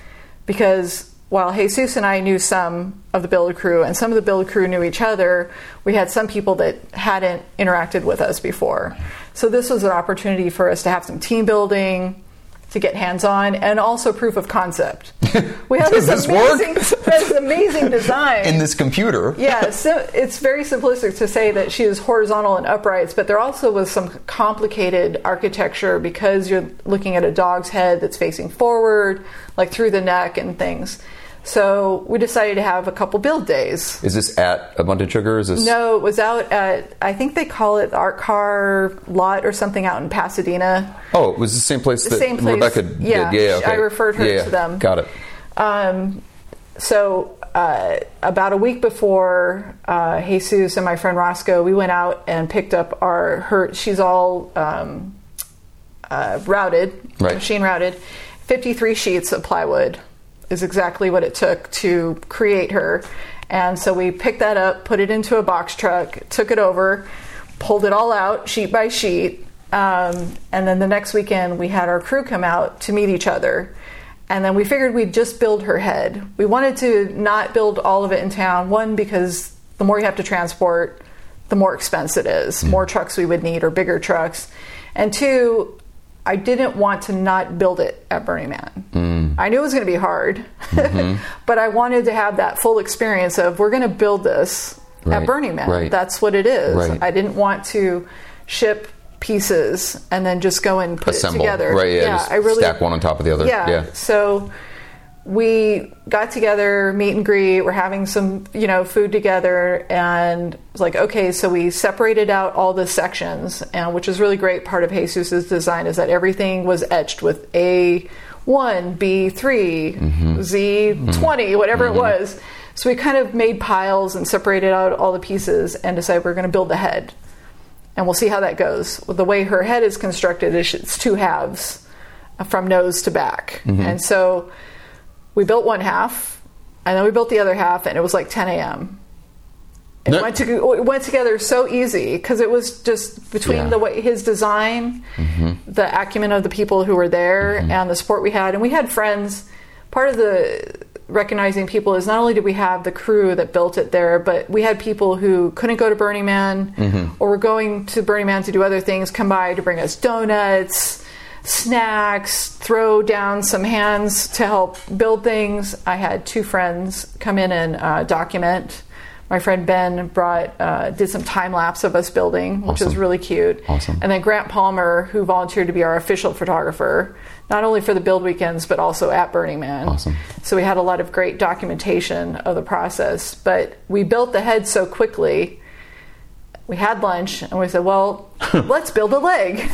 because while Jesus and I knew some of the build crew and some of the build crew knew each other, we had some people that hadn't interacted with us before. So this was an opportunity for us to have some team building, to get hands on, and also proof of concept. We have this amazing, this amazing design In this computer, yeah, so it's very simplistic to say that she is horizontal and uprights, but there also was some complicated architecture because you're looking at a dog's head that's facing forward, like through the neck and things. So we decided to have a couple build days. is this at Abundant Sugar? Is this No, it was out at I think they call it the Art Car Lot or something out in Pasadena. Oh, it was the same place The that same place. Rebecca Yeah, did. Yeah, okay. I referred her Yeah, to them. Got it. Um, so uh, about a week before uh, Jesus and my friend Roscoe, we went out and picked up our her. She's all um, uh, routed, Right. machine routed. Fifty-three sheets of plywood is exactly what it took to create her. And so we picked that up, put it into a box truck, took it over, pulled it all out sheet by sheet. Um, and then the next weekend, we had our crew come out to meet each other. And then we figured we'd just build her head. We wanted to not build all of it in town. One, because the more you have to transport, the more expensive it is. More trucks we would need or bigger trucks. And two, I didn't want to not build it at Burning Man. Mm. I knew it was going to be hard, mm-hmm. but I wanted to have that full experience of we're going to build this Right, at Burning Man. right. That's what it is. Right. I didn't want to ship pieces and then just go and put Assemble. it together. Right, yeah, just I really stack one on top of the other. yeah. Yeah. So we got together, meet and greet. We're having some, you know, food together, and it was like, okay, so we separated out all the sections, and which is really great. Part of Jesus's design is that everything was etched with A one, B 3 mm-hmm. Z twenty, mm-hmm. whatever it mm-hmm. was. So we kind of made piles and separated out all the pieces, and decided we're going to build the head and we'll see how that goes. The way her head is constructed is it's two halves uh, from nose to back. And so we built one half, and then we built the other half, and it was like 10 a.m. It No- went, to, it went together so easy because it was just between Yeah. the way his design, mm-hmm. the acumen of the people who were there, mm-hmm. and the support we had. And we had friends. Part of the recognizing people is not only did we have the crew that built it there, but we had people who couldn't go to Burning Man mm-hmm. or were going to Burning Man to do other things come by to bring us donuts, snacks, throw down some hands to help build things. I had two friends come in and uh, document. My friend Ben brought uh, did some time lapse of us building, which was really cute. Awesome. And then Grant Palmer, who volunteered to be our official photographer, not only for the build weekends but also at Burning Man. Awesome. So we had a lot of great documentation of the process. But we built the head so quickly. We had lunch and we said, "Well, let's build a leg."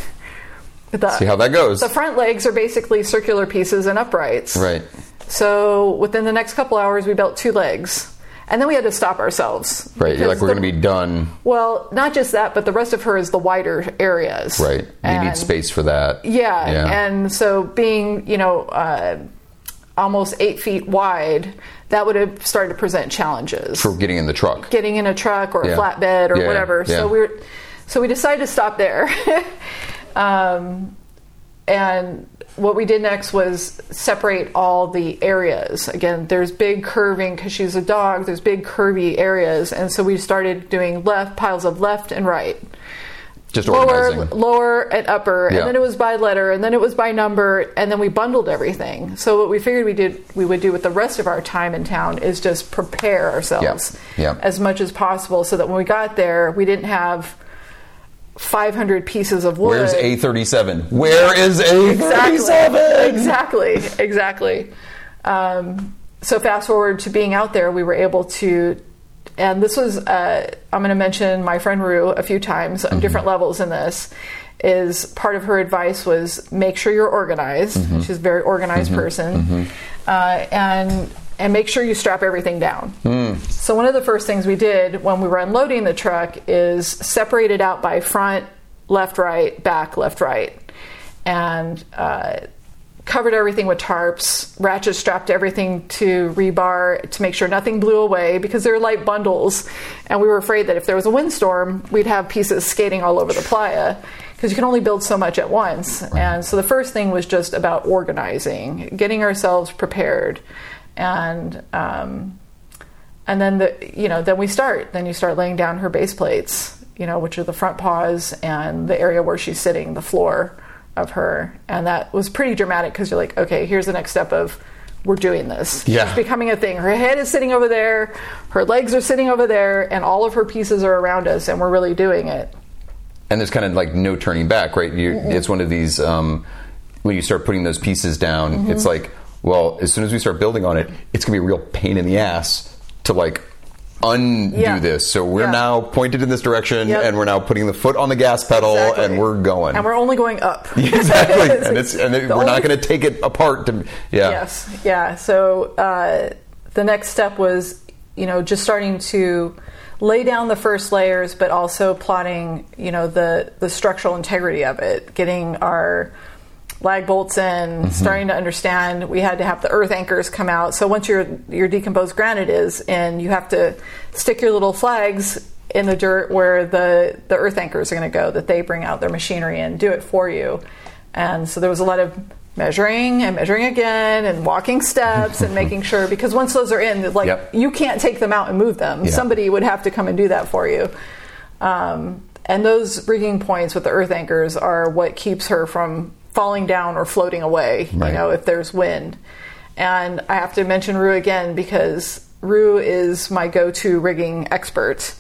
The, See how that goes. the front legs are basically circular pieces and uprights. right. So within the next couple hours, we built two legs, and then we had to stop ourselves. Right. You're like, we're going to be done. Well, not just that, but the rest of her is the wider areas. Right. You And- need space for that. Yeah, Yeah. and so being you know uh, almost eight feet wide, that would have started to present challenges. For getting in the truck. Getting in a truck or a flatbed or Yeah, whatever. yeah. So we're so we decided to stop there. um, and what we did next was separate all the areas. Again, there's big curving because she's a dog. There's big curvy areas, and so we started doing left piles of left and right Just lower, organizing. lower, and upper, Yeah. and then it was by letter, and then it was by number, and then we bundled everything. So what we figured we did, we would do with the rest of our time in town is just prepare ourselves Yeah. Yeah. as much as possible, so that when we got there, we didn't have 500 pieces of wood. Where's A37? Where is A37? Exactly. Exactly. Um, so fast forward to being out there, we were able to, and this was, uh, I'm going to mention my friend Rue a few times on different levels in this. Is part of her advice was make sure you're organized. She's a very organized person, uh, and and make sure you strap everything down. So one of the first things we did when we were unloading the truck is separate it out by front, left, right, back, left, right, and uh, covered everything with tarps. Ratchet strapped everything to rebar to make sure nothing blew away because they're light bundles, and we were afraid that if there was a windstorm, we'd have pieces skating all over the playa. Because you can only build so much at once. And so the first thing was just about organizing, getting ourselves prepared. And um, and then the you know then we start then you start laying down her base plates you know which are the front paws and the area where she's sitting the floor of her and that was pretty dramatic because you're like okay here's the next step of we're doing this Yeah. it's becoming a thing her head is sitting over there her legs are sitting over there and all of her pieces are around us and we're really doing it and there's kind of like no turning back, right? You. It's one of these um, when you start putting those pieces down. Mm-hmm. It's like, well, as soon as we start building on it, it's gonna be a real pain in the ass to like undo Yeah. this. So we're Yeah. now pointed in this direction, Yep. and we're now putting the foot on the gas pedal, Exactly. and we're going. and we're only going up exactly, and it's and it, we're not going to take it apart. To yeah, Yes, yeah. So uh, the next step was, you know, just starting to lay down the first layers, but also plotting, you know, the the structural integrity of it, getting our lag bolts in, starting to understand. We had to have the earth anchors come out. So once your your decomposed granite is in, you have to stick your little flags in the dirt where the the earth anchors are going to go. That they bring out their machinery and do it for you. And so there was a lot of measuring and measuring again and walking steps and making sure because once those are in like Yep. you can't take them out and move them Yeah. somebody would have to come and do that for you um, and those rigging points with the earth anchors are what keeps her from falling down or floating away Right. you know if there's wind and i have to mention rue again because rue is my go-to rigging expert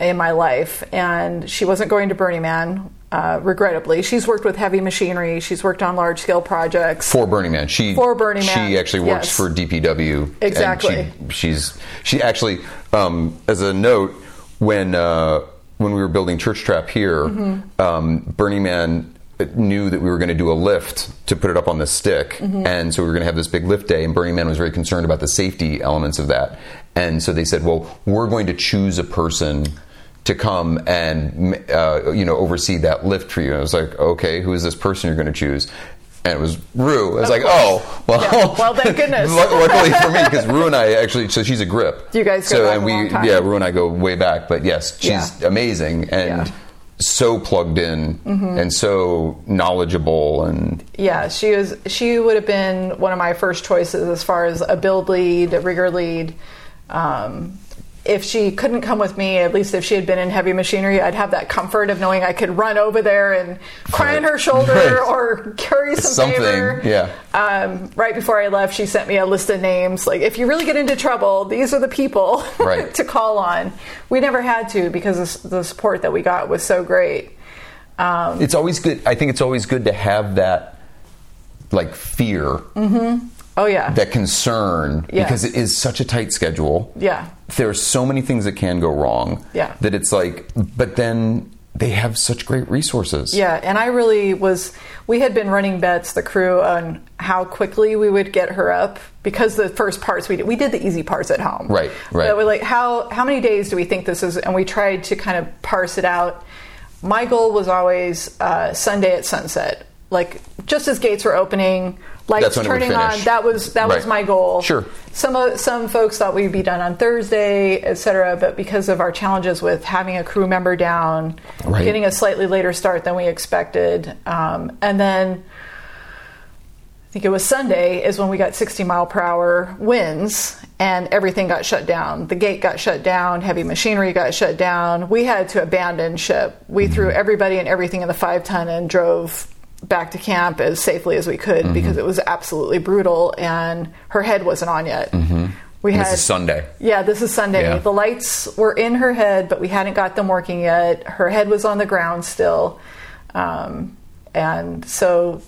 in my life and she wasn't going to burning man uh, regrettably she's worked with heavy machinery she's worked on large scale projects for Burning Man. She For Burning Man, She actually works yes. for DPW. and Exactly. she, she's she actually um, as a note when uh, when we were building Church Trap here, Mm-hmm. um, Burning Man knew that we were going to do a lift to put it up on the stick, Mm-hmm. and so we were going to have this big lift day. And Burning Man was very concerned about the safety elements of that, and so they said, "Well, we're going to choose a person." To come and uh, you know oversee that lift for you, and I was like, okay, who is this person you're going to choose? And it was Rue. I was Of like, course. oh, well, Yeah. Well, thank goodness. Luckily for me, because Rue and I actually, so she's a grip. You guys go so back and we, yeah, Rue and I go way back. But yes, she's Yeah. amazing and Yeah. Mm-hmm. so plugged in and so knowledgeable and Yeah, she was. She would have been one of my first choices as far as a build lead, a rigger lead. Um, if she couldn't come with me, at least if she had been in heavy machinery, I'd have that comfort of knowing I could run over there and cry on her shoulder Right. or carry some Something, favor. yeah. Um, right before I left, she sent me a list of names. Like, if you really get into trouble, these are the people Right. to call on. We never had to because the, support that we got was so great. Um, it's always good. I think it's always good to have that like fear, oh yeah, that concern, Yeah. because it is such a tight schedule. yeah. There are so many things that can go wrong. Yeah. That it's like, but then they have such great resources. Yeah, and I really was. We had been running bets, the crew, on how quickly we would get her up because the first parts we did, we did the easy parts at home. Right, right. But we're like, how how many days do we think this is? And we tried to kind of parse it out. My goal was always uh, Sunday at sunset, like just as gates were opening, lights That's when it would turning on. That was that was my goal. Sure. Some of, some folks thought we'd be done on Thursday, etc. But because of our challenges with having a crew member down, Right. getting a slightly later start than we expected, um, and then I think it was Sunday, is when we got 60 mile per hour winds and everything got shut down. The gate got shut down, heavy machinery got shut down. We had to abandon ship. We threw everybody and everything in the five ton and drove back to camp as safely as we could because it was absolutely brutal and her head wasn't on yet. We had this is Sunday. yeah, this is Sunday. Yeah. The lights were in her head, but we hadn't got them working yet. Her head was on the ground still. Um, and so,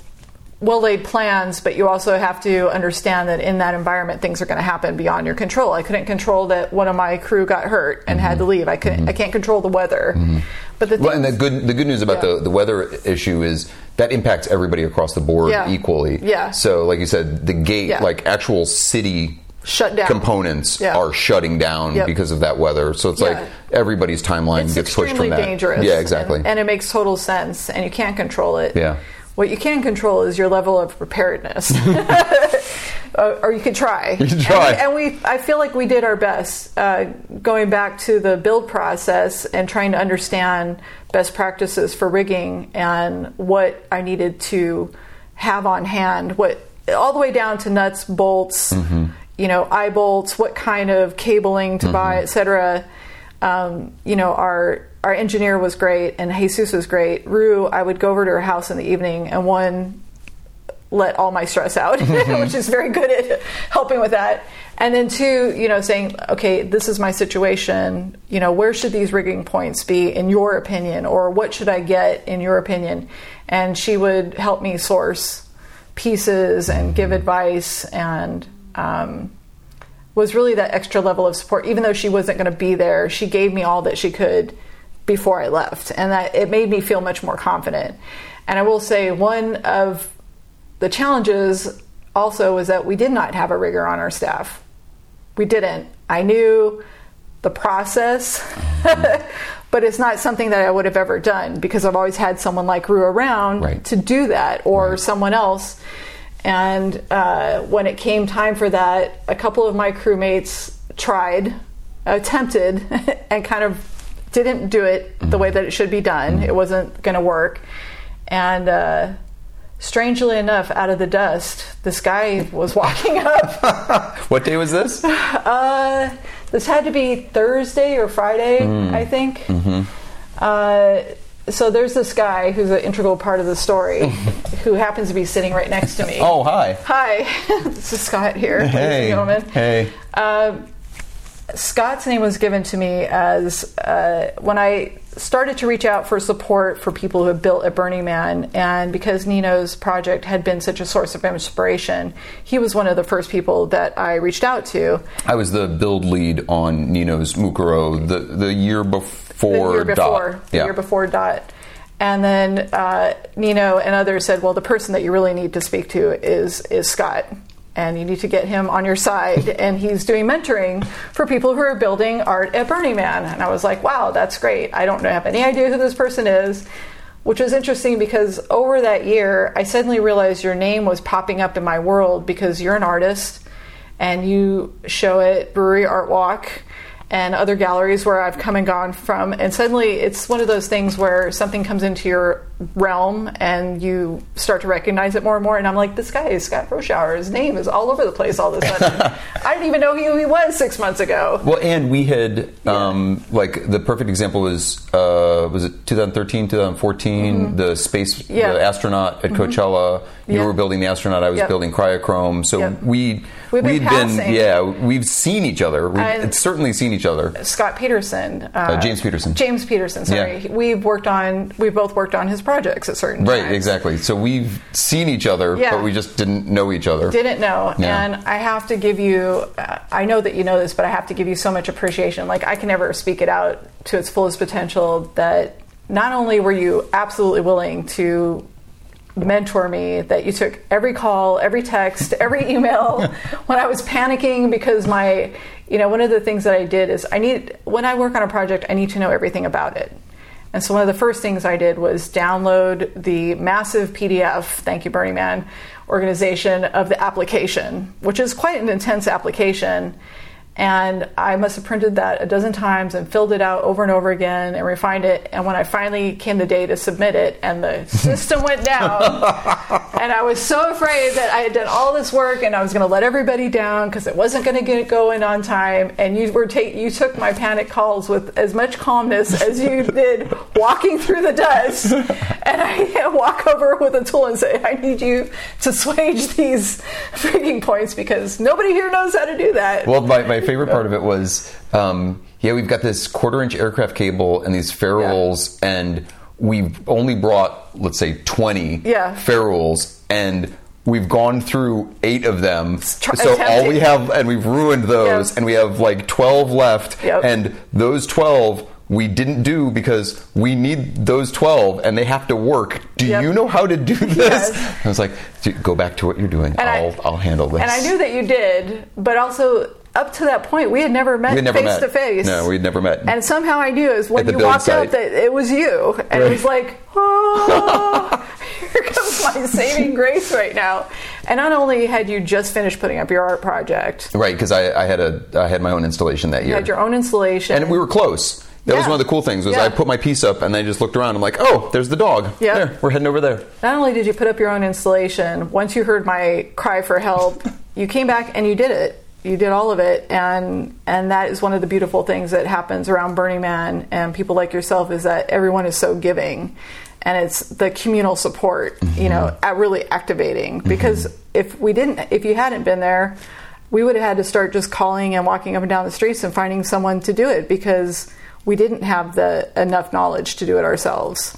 well laid plans, but you also have to understand that in that environment, things are going to happen beyond your control. I couldn't control that one of my crew got hurt and had to Mm-hmm. leave. I couldn't. I can't control the weather. But the Well, and the good the good news about Yeah. the the weather issue is that impacts everybody across the board Yeah. equally. Yeah. So, like you said, the gate, Yeah. like actual city shut down components Yeah. are shutting down Yep. because of that weather. So it's Yeah. like everybody's timeline it's gets pushed extremely from that. dangerous. Yeah, exactly. And, and it makes total sense, and you can't control it. Yeah. What you can control is your level of preparedness, or, or you could try. You can try. And, we, and we, I feel like we did our best. Uh, going back to the build process and trying to understand best practices for rigging and what I needed to have on hand. What all the way down to nuts, bolts, Mm-hmm. you know, eye bolts, what kind of cabling to buy, et cetera. Um, you know, our our engineer was great and Jesus was great. Rue, I would go over to her house in the evening and one let all my stress out, which is very good at helping with that. And then two, you know, saying, okay, this is my situation. You know, where should these rigging points be in your opinion, or what should I get in your opinion? And she would help me source pieces and give advice and um, was really that extra level of support. Even though she wasn't going to be there, she gave me all that she could before I left, and that it made me feel much more confident. And I will say, one of the challenges also was that we did not have a rigger on our staff. We didn't. I knew the process, but it's not something that I would have ever done because I've always had someone like Rue around Right. to do that or someone else. And uh, when it came time for that, a couple of my crewmates tried, attempted, and kind of didn't do it the way that it should be done. It wasn't going to work. And uh, strangely enough, out of the dust, this guy was walking up. what day was this? Uh, this had to be Thursday or Friday, Mm. I think. Mm-hmm. Uh, so there's this guy who's an integral part of the story, who happens to be sitting right next to me. Oh, hi. Hi, this is Scott here, ladies Hey. and gentlemen. Hey. Uh, Scott's name was given to me as uh, when I started to reach out for support for people who have built at Burning Man, and because Nino's project had been such a source of inspiration, he was one of the first people that I reached out to. I was the build lead on Nino's Mukuro the the year before. the year before, Dot. the yeah. year before Dot. And then uh, Nino and others said, "Well, the person that you really need to speak to is is Scott, and you need to get him on your side. and he's doing mentoring for people who are building art at Burning Man." And I was like, "Wow, that's great. I don't have any idea who this person is." Which was interesting because over that year, I suddenly realized your name was popping up in my world because you're an artist and you show at Brewery Art Walk and other galleries where I've come and gone from. And suddenly it's one of those things where something comes into your realm and you start to recognize it more and more. And I'm like, this guy is Scott Froschauer. His name is all over the place all of a sudden. I didn't even know who he was six months ago. Well, and we had um, like the perfect example was uh, was it 2013, 2014, the space, Mm-hmm. Yeah. Mm-hmm. the astronaut at Coachella. You Yeah. were building the astronaut. I was Yep. building cryochrome. So Yep. we We've been we'd passing. yeah we've seen each other. We've certainly seen each other. Scott Peterson, uh, James Peterson. James Peterson. Sorry, Yeah. we've worked on. We've both worked on his projects at certain times. Right, times. exactly. So we've seen each other, Yeah. but we just didn't know each other. didn't know Yeah. and i have to give you uh, i know that you know this but i have to give you so much appreciation like i can never speak it out to its fullest potential that not only were you absolutely willing to mentor me that you took every call every text every email when i was panicking because my you know one of the things that i did is i need when i work on a project i need to know everything about it and so one of the first things I did was download the massive PDF, thank you, Burning Man, organization of the application, which is quite an intense application. And I must have printed that a dozen times and filled it out over and over again and refined it. And when I finally came the day to submit it, and the system went down, and I was so afraid that I had done all this work and I was going to let everybody down because it wasn't going to get going on time. And you were take you took my panic calls with as much calmness as you did walking through the dust. And I walk over with a tool and say, "I need you to swage these freaking points because nobody here knows how to do that." Well, my, my favorite part of it was, um, yeah, we've got this quarter inch aircraft cable and these ferrules, and we've only brought, let's say, 20 Yeah. ferrules, and we've gone through eight of them. try- so all we have, and we've ruined those, Yep. and we have like 12 left, Yep. and those 12 we didn't do because we need those 12 and they have to work. Do Yep. you know how to do this? Yes. I was like, go back to what you're doing. And I- I'll, I'll handle this. And I knew that you did, but also up to that point, we had never met never face met. to face. No, we'd never met. And somehow I knew is when you walked site. out that it was you, and it was like, oh, here comes my saving grace right now. And not only had you just finished putting up your art project, Right, because I, I had a I had my own installation that you year, had your own installation, and we were close. That was one of the cool things was Yeah. I put my piece up and I just looked around. I'm like, oh, there's the dog. Yeah. there, we're heading over there. not only did you put up your own installation, once you heard my cry for help, you came back and you did it. You did all of it, and and that is one of the beautiful things that happens around Burning Man and people like yourself is that everyone is so giving, and it's the communal support, you know, mm-hmm. at really activating. Mm-hmm. Because if we didn't, if you hadn't been there, we would have had to start just calling and walking up and down the streets and finding someone to do it because we didn't have the enough knowledge to do it ourselves.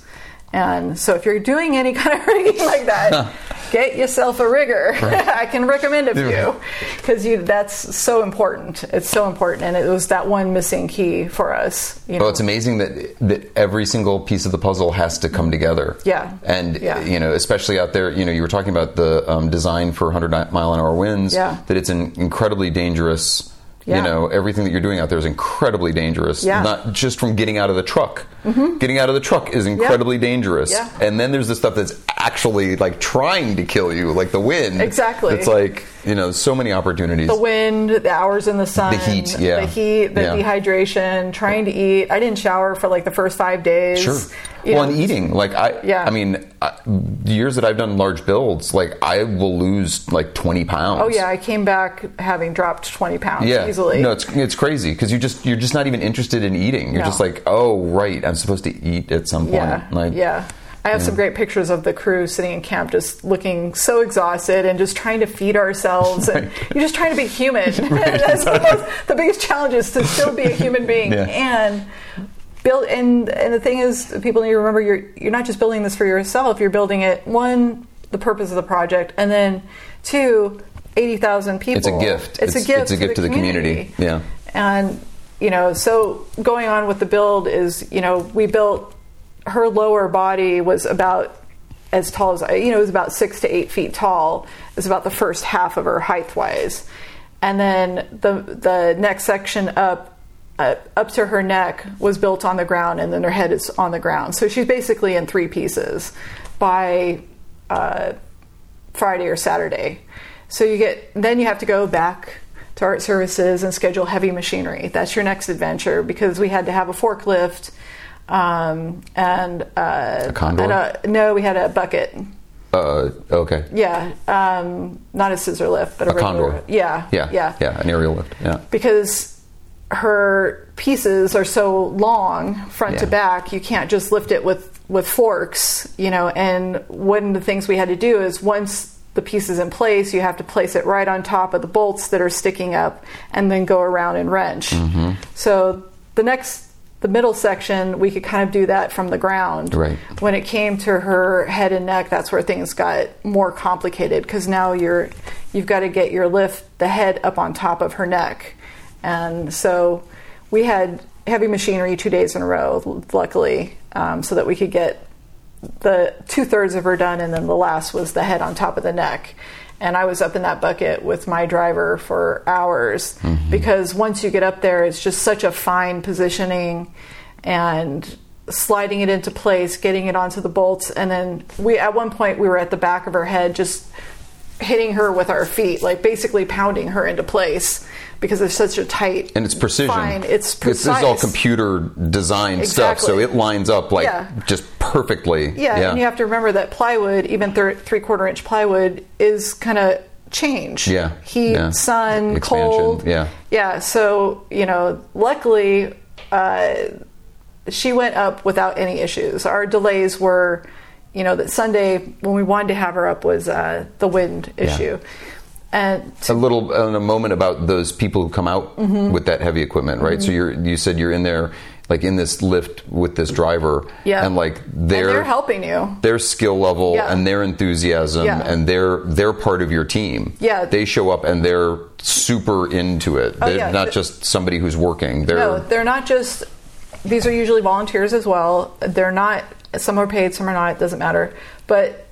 And so, if you're doing any kind of rigging like that, get yourself a rigger. I can recommend a few because that's so important. It's so important, and it was that one missing key for us. You know, Well, it's amazing that that every single piece of the puzzle has to come together. Yeah. and Yeah. you know, especially out there, you know, you were talking about the um, design for 100 mile an hour winds. Yeah. that it's an incredibly dangerous. Yeah. You know, everything that you're doing out there is incredibly dangerous. Yeah. Mm-hmm. Not just from getting out of the truck. Mhm. Getting out of the truck is incredibly dangerous. Yeah. And then there's the stuff that's actually like trying to kill you, like the wind. Exactly. It's like you know, so many opportunities. the wind, the hours in the sun, The heat, yeah. the heat, the Yeah. dehydration, trying to eat. I didn't shower for like the first five days. Sure. You well, know, and eating, like I, Yeah. I mean, I, the years that I've done large builds, like I will lose like twenty pounds. Oh yeah, I came back having dropped twenty pounds yeah. easily. No, it's it's crazy because you just you're just not even interested in eating. You're No. just like, oh right, I'm supposed to eat at some point. Yeah, Like, yeah. I have some great pictures of the crew sitting in camp, just looking so exhausted and just trying to feed ourselves, and you're just trying to be human. That's the, most, the biggest challenge is to still be a human being Yeah. and build. And and the thing is, people need to remember you're you're not just building this for yourself. You're building it one the purpose of the project, and then two. 80,000 people. It's a gift. It's, It's- a gift. it's a gift to the community. Yeah. And, you know, so going on with the build is, you know, we built her lower body was about as tall as, I you know, it was about six to eight feet tall. It was about the first half of her height wise. And then the, the next section up, uh, up to her neck was built on the ground, and then her head is on the ground. So she's basically in three pieces by uh, Friday or Saturday. So you get then you have to go back to art services and schedule heavy machinery. That's your next adventure because we had to have a forklift um, and uh, A condor? and a- no, we had a bucket. Uh, okay. Yeah, um, not a scissor lift, but a, A regular. condor. Yeah, Yeah. yeah, Yeah. An aerial lift. Yeah. because her pieces are so long front to back you can't just lift it with with forks you know and one of the things we had to do is once the piece is in place you have to place it right on top of the bolts that are sticking up and then go around and wrench Mm-hmm. so the next the middle section we could kind of do that from the ground Right. when it came to her head and neck that's where things got more complicated because now you're you've got to get your lift the head up on top of her neck and so we had heavy machinery two days in a row luckily um, so that we could get the two thirds of her done and then the last was the head on top of the neck. And i was up in that bucket with my driver for hours because once you get up there it's just such a fine positioning and sliding it into place getting it onto the bolts. And then we at one point we were at the back of her head just hitting her with our feet like basically pounding her into place because it's such a tight and it's precision. Fine. It's This is all computer designed stuff, so it lines up like Yeah. just perfectly. Yeah, and you have to remember that plywood, even thir- three quarter inch plywood, is kind of change. Yeah, heat, yeah. sun, Expansion, cold. yeah. yeah. So you know, luckily, uh, she went up without any issues. Our delays were, you know, that Sunday when we wanted to have her up was uh, the wind issue, and a little in a moment about those people who come out Mm-hmm. with that heavy equipment, right? So you're you said you're in there like in this lift with this driver, Yeah. and like and they're helping you. their skill level Yeah. and their enthusiasm Yeah. and they're they're part of your team. Yeah. they show up and they're super into it. they're Oh, yeah. not just somebody who's working. They're No, they're not just. These are usually volunteers as well. They're not. Some are paid, some are not. It doesn't matter. But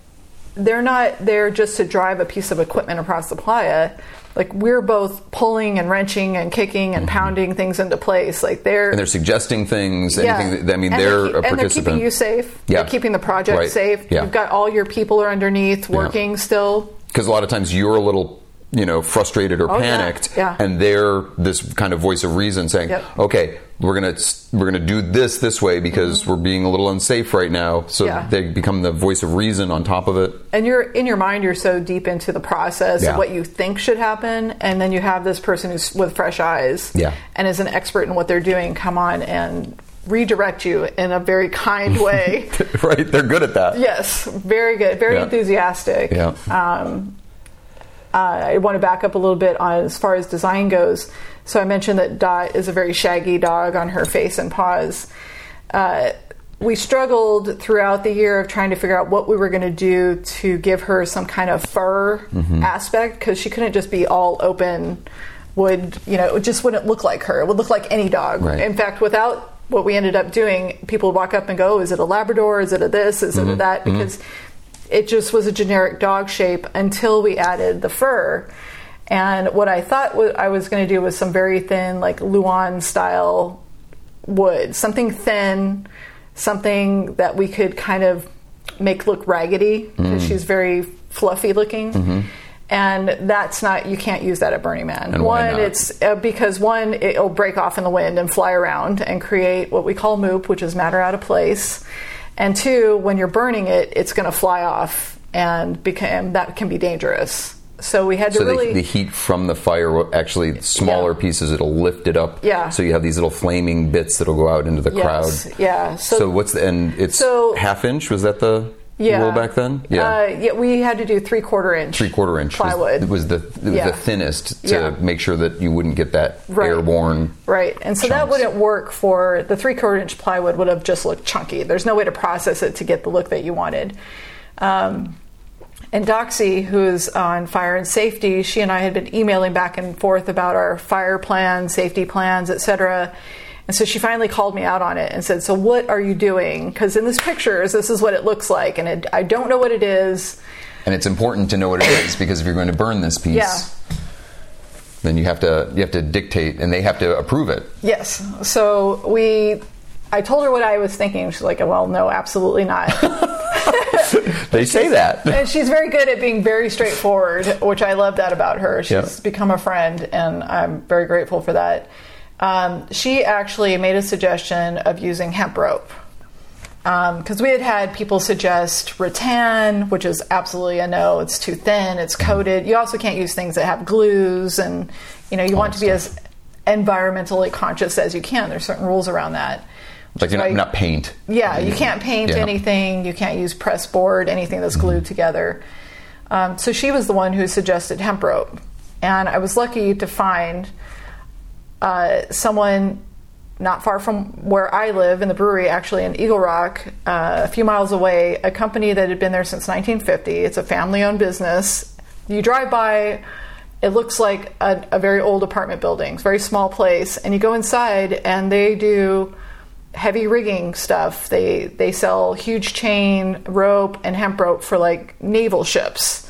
they're not there just to drive a piece of equipment across the playa. Like we're both pulling and wrenching and kicking and pounding things into place. Like they're Mm-hmm. and they're suggesting things. Anything. That, I mean, And they're keep- a and they're keeping you safe. Yeah. They're keeping the project Right. safe. Yeah. You've got all your people are underneath working still. because a lot of times you're a little you know frustrated or Oh, yeah. panicked Yeah. and they're this kind of voice of reason saying Yep. okay we're gonna we're gonna do this this way because we're being a little unsafe right now so Mm-hmm. Yeah. they become the voice of reason on top of it and you're in your mind you're so deep into the process Yeah. of what you think should happen and then you have this person who's with fresh eyes Yeah. and is an expert in what they're doing come on and redirect you in a very kind way right they're good at that yes very good very Yeah. enthusiastic Yeah. um, uh, I want to back up a little bit on as far as design goes. So I mentioned that Dot is a very shaggy dog on her face and paws. Uh, we struggled throughout the year of trying to figure out what we were going to do to give her some kind of fur Mm-hmm. aspect because she couldn't just be all open. Would you know? It just wouldn't look like her. It would look like any dog. Right. In fact, without what we ended up doing, people would walk up and go, "Is it a Labrador? Is it a this? Is Mm-hmm. it a that?" Because it just was a generic dog shape until we added the fur. And what I thought I was going to do was some very thin, like Luan style wood, something thin, something that we could kind of make look raggedy because Mm. she's very fluffy looking. And that's not you can't use that at Burning Man. Mm-hmm. And one, it's uh, because one it'll break off in the wind and fly around and create what we call moop, which is matter out of place. And two, when you're burning it, it's going to fly off and become that can be dangerous. So we had to so really the, the heat from the fire actually smaller Yeah. pieces it'll lift it up Yeah. so you have these little flaming bits that'll go out into the Yes, crowd yeah. so, So, what's the and it's So- half inch was that the yeah, rule back then Uh, yeah, we had to do three quarter inch. three quarter inch plywood. was, was the was Yeah. the thinnest to Yeah. make sure that you wouldn't get that Right. airborne. Right, and so that wouldn't work for the three quarter inch plywood. Would have just looked chunky. There's no way to process it to get the look that you wanted. Um, and Doxy, who's on fire and safety, she and I had been emailing back and forth about our fire plans, safety plans, etc. And so she finally called me out on it and said, "So what are you doing? Because in this pictures, this is what it looks like, and it, I don't know what it is." And it's important to know what it is because if you're going to burn this piece, Yeah. then you have to you have to dictate and they have to approve it. Yes. So we, I told her what I was thinking. She's like, "Well, no, absolutely not." They say that. and she's very good at being very straightforward, which I love that about her. She's Yeah. become a friend, and I'm very grateful for that. Um, she actually made a suggestion of using hemp rope because we had had people suggest rattan, which is absolutely a no. It's too thin. It's coated. You also can't use things that have glues, and you know you want to be as environmentally conscious as you can. There's certain rules around that. like you're not, Right. not paint. Yeah, you can't paint Yeah. anything. You can't use press board, anything that's glued together. Um, so she was the one who suggested hemp rope, and I was lucky to find uh, someone not far from where I live in the brewery, actually in Eagle Rock, uh, a few miles away. A company that had been there since 1950. It's a family-owned business. You drive by. It looks like a, a very old apartment building, it's a very small place, and you go inside, and they do heavy rigging stuff. They they sell huge chain rope and hemp rope for like naval ships.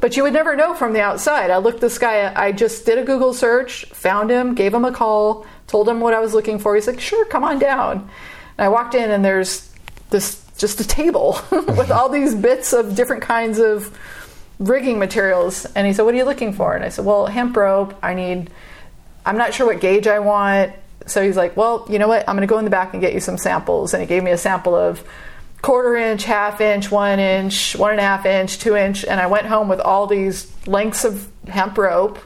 But you would never know from the outside. I looked this guy. I just did a Google search, found him, gave him a call, told him what I was looking for. He's like, "Sure, come on down." And I walked in, and there's this just a table with all these bits of different kinds of rigging materials. And he said, "What are you looking for?" And I said, "Well, hemp rope. I need." I'm not sure what gauge I want. So he's like, well, you know what? I'm going to go in the back and get you some samples. And he gave me a sample of quarter inch, half inch, one inch, one and a half inch, two inch. And I went home with all these lengths of hemp rope.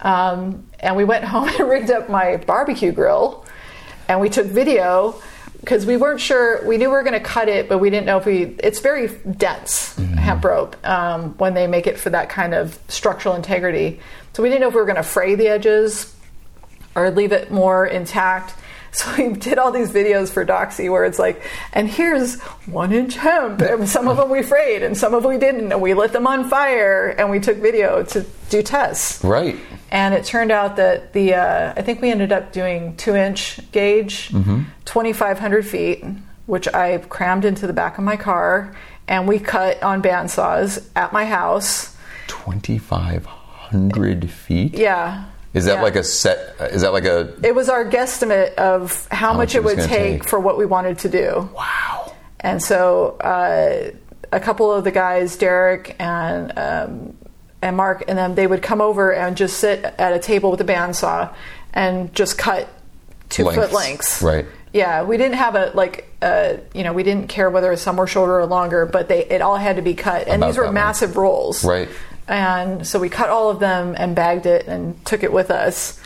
Um, and we went home and rigged up my barbecue grill. And we took video because we weren't sure. We knew we were going to cut it, but we didn't know if we. It's very dense hemp rope um, when they make it for that kind of structural integrity. So we didn't know if we were going to fray the edges or leave it more intact. So we did all these videos for Doxy where it's like, and here's one inch hemp, and some of them we frayed, and some of them we didn't, and we lit them on fire, and we took video to do tests. Right. And it turned out that the uh, I think we ended up doing two inch gauge, 2,500 feet, which I crammed into the back of my car, and we cut on bandsaws at my house. 2,500 feet? Yeah. Is that Yeah. like a set? uh, Is that like a. It was our guesstimate of how, much much it it would take, take. for what we wanted to do. Wow. And so uh, a couple of the guys, Derek and um, and Mark, and then they would come over and just sit at a table with a bandsaw and just cut two foot Lengths. lengths. Right. Yeah, we didn't have a like, uh, you know, we didn't care whether some were shorter or longer, but they it all had to be cut, and About these were massive rolls. Right. And so we cut all of them and bagged it and took it with us.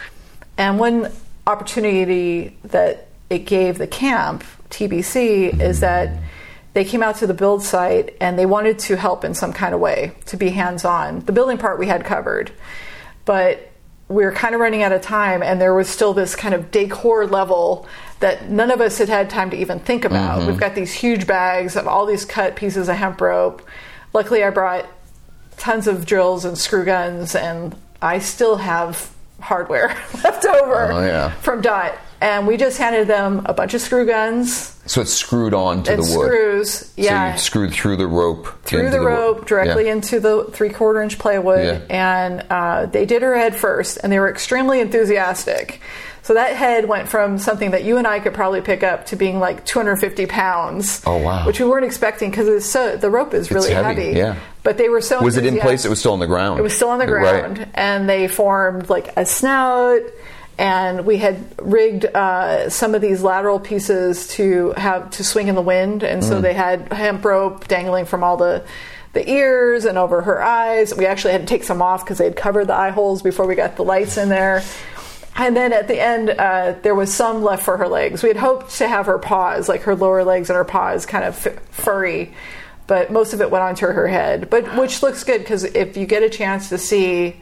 And one opportunity that it gave the camp, TBC, is that they came out to the build site and they wanted to help in some kind of way, to be hands on. The building part we had covered, but we were kind of running out of time and there was still this kind of decor level that none of us had had time to even think about. Mm-hmm. We've got these huge bags of all these cut pieces of hemp rope. Luckily, I brought tons of drills and screw guns, and I still have hardware left over Oh, yeah. from Dot. And we just handed them a bunch of screw guns So it's screwed on to the wood. screws. Yeah, So you screwed through the rope. through into the rope wood. directly Yeah. into the three quarter inch plywood, and uh, they did her head first, and they were extremely enthusiastic. So that head went from something that you and I could probably pick up to being like 250 pounds. Oh, wow. Which we weren't expecting because it's so the rope is really heavy, yeah. But they were so. Was it in place? It was still on the ground. It was still on the Right. ground, and they formed like a snout. And we had rigged uh, some of these lateral pieces to have to swing in the wind, and Mm. so they had hemp rope dangling from all the the ears and over her eyes. We actually had to take some off because they had covered the eye holes before we got the lights in there. And then at the end, uh, there was some left for her legs. We had hoped to have her paws, like her lower legs and her paws, kind of f- furry, but most of it went onto her head. But which looks good because if you get a chance to see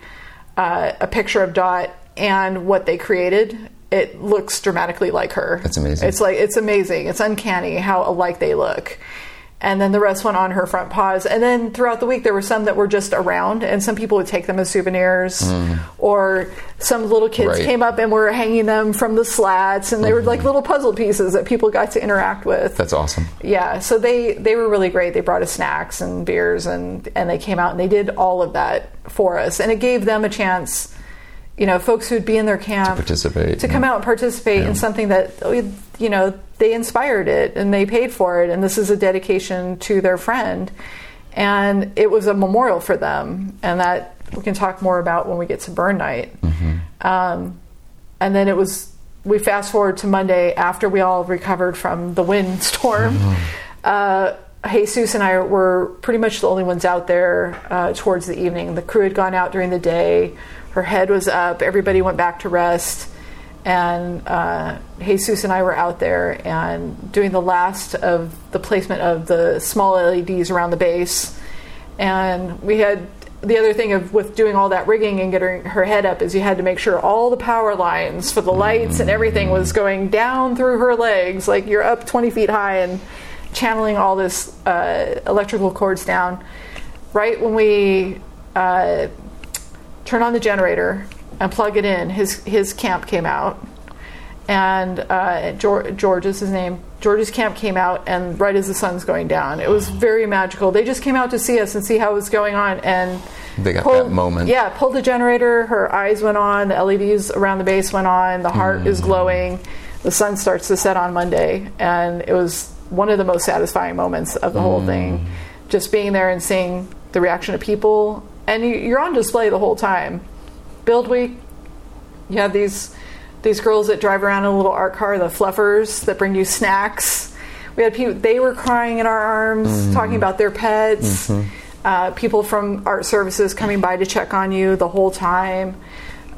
uh, a picture of Dot and what they created, it looks dramatically like her. That's amazing. It's like it's amazing. It's uncanny how alike they look. And then the rest went on her front paws. And then throughout the week, there were some that were just around, and some people would take them as souvenirs. Or some little kids Mm. Right. came up and were hanging them from the slats, and they were like little puzzle pieces that people got to interact with. Mm-hmm. That's awesome. Yeah, so they they were really great. They brought us snacks and beers, and and they came out and they did all of that for us, and it gave them a chance. You know, folks who'd be in their camp participate, to come yeah. out and participate in something that you know they inspired it and they paid for it, and this is a dedication to their friend, and it was a memorial for them, and that we can talk more about when we get to burn night. Um, and then it was we fast forward to Monday after we all recovered from the windstorm. Uh, Jesus and I were pretty much the only ones out there uh, towards the evening. The crew had gone out during the day. Her head was up. Everybody went back to rest. And uh, Jesus and I were out there and doing the last of the placement of the small LEDs around the base. And we had the other thing of with doing all that rigging and getting her head up is you had to make sure all the power lines for the lights and everything was going down through her legs like you're up 20 feet high and channeling all this uh, electrical cords down right when we uh, turn on the generator and plug it in his his camp came out and uh, George, George is his name. George's camp came out, and right as the sun's going down, it was very magical. They just came out to see us and see how it was going on, and They got pulled- that moment. Yeah, pulled the generator. Her eyes went on. The LEDs around the base went on. The heart is glowing. The sun starts to set on Monday, and it was one of the most satisfying moments of the whole thing. Just being there and seeing the reaction of people, and you- you're on display the whole time. Build week, You have these these girls that drive around in a little art car, the fluffers that bring you snacks. We had people; they were crying in our arms, Mm-hmm. talking about their pets. Uh, people from art services coming by to check on you the whole time.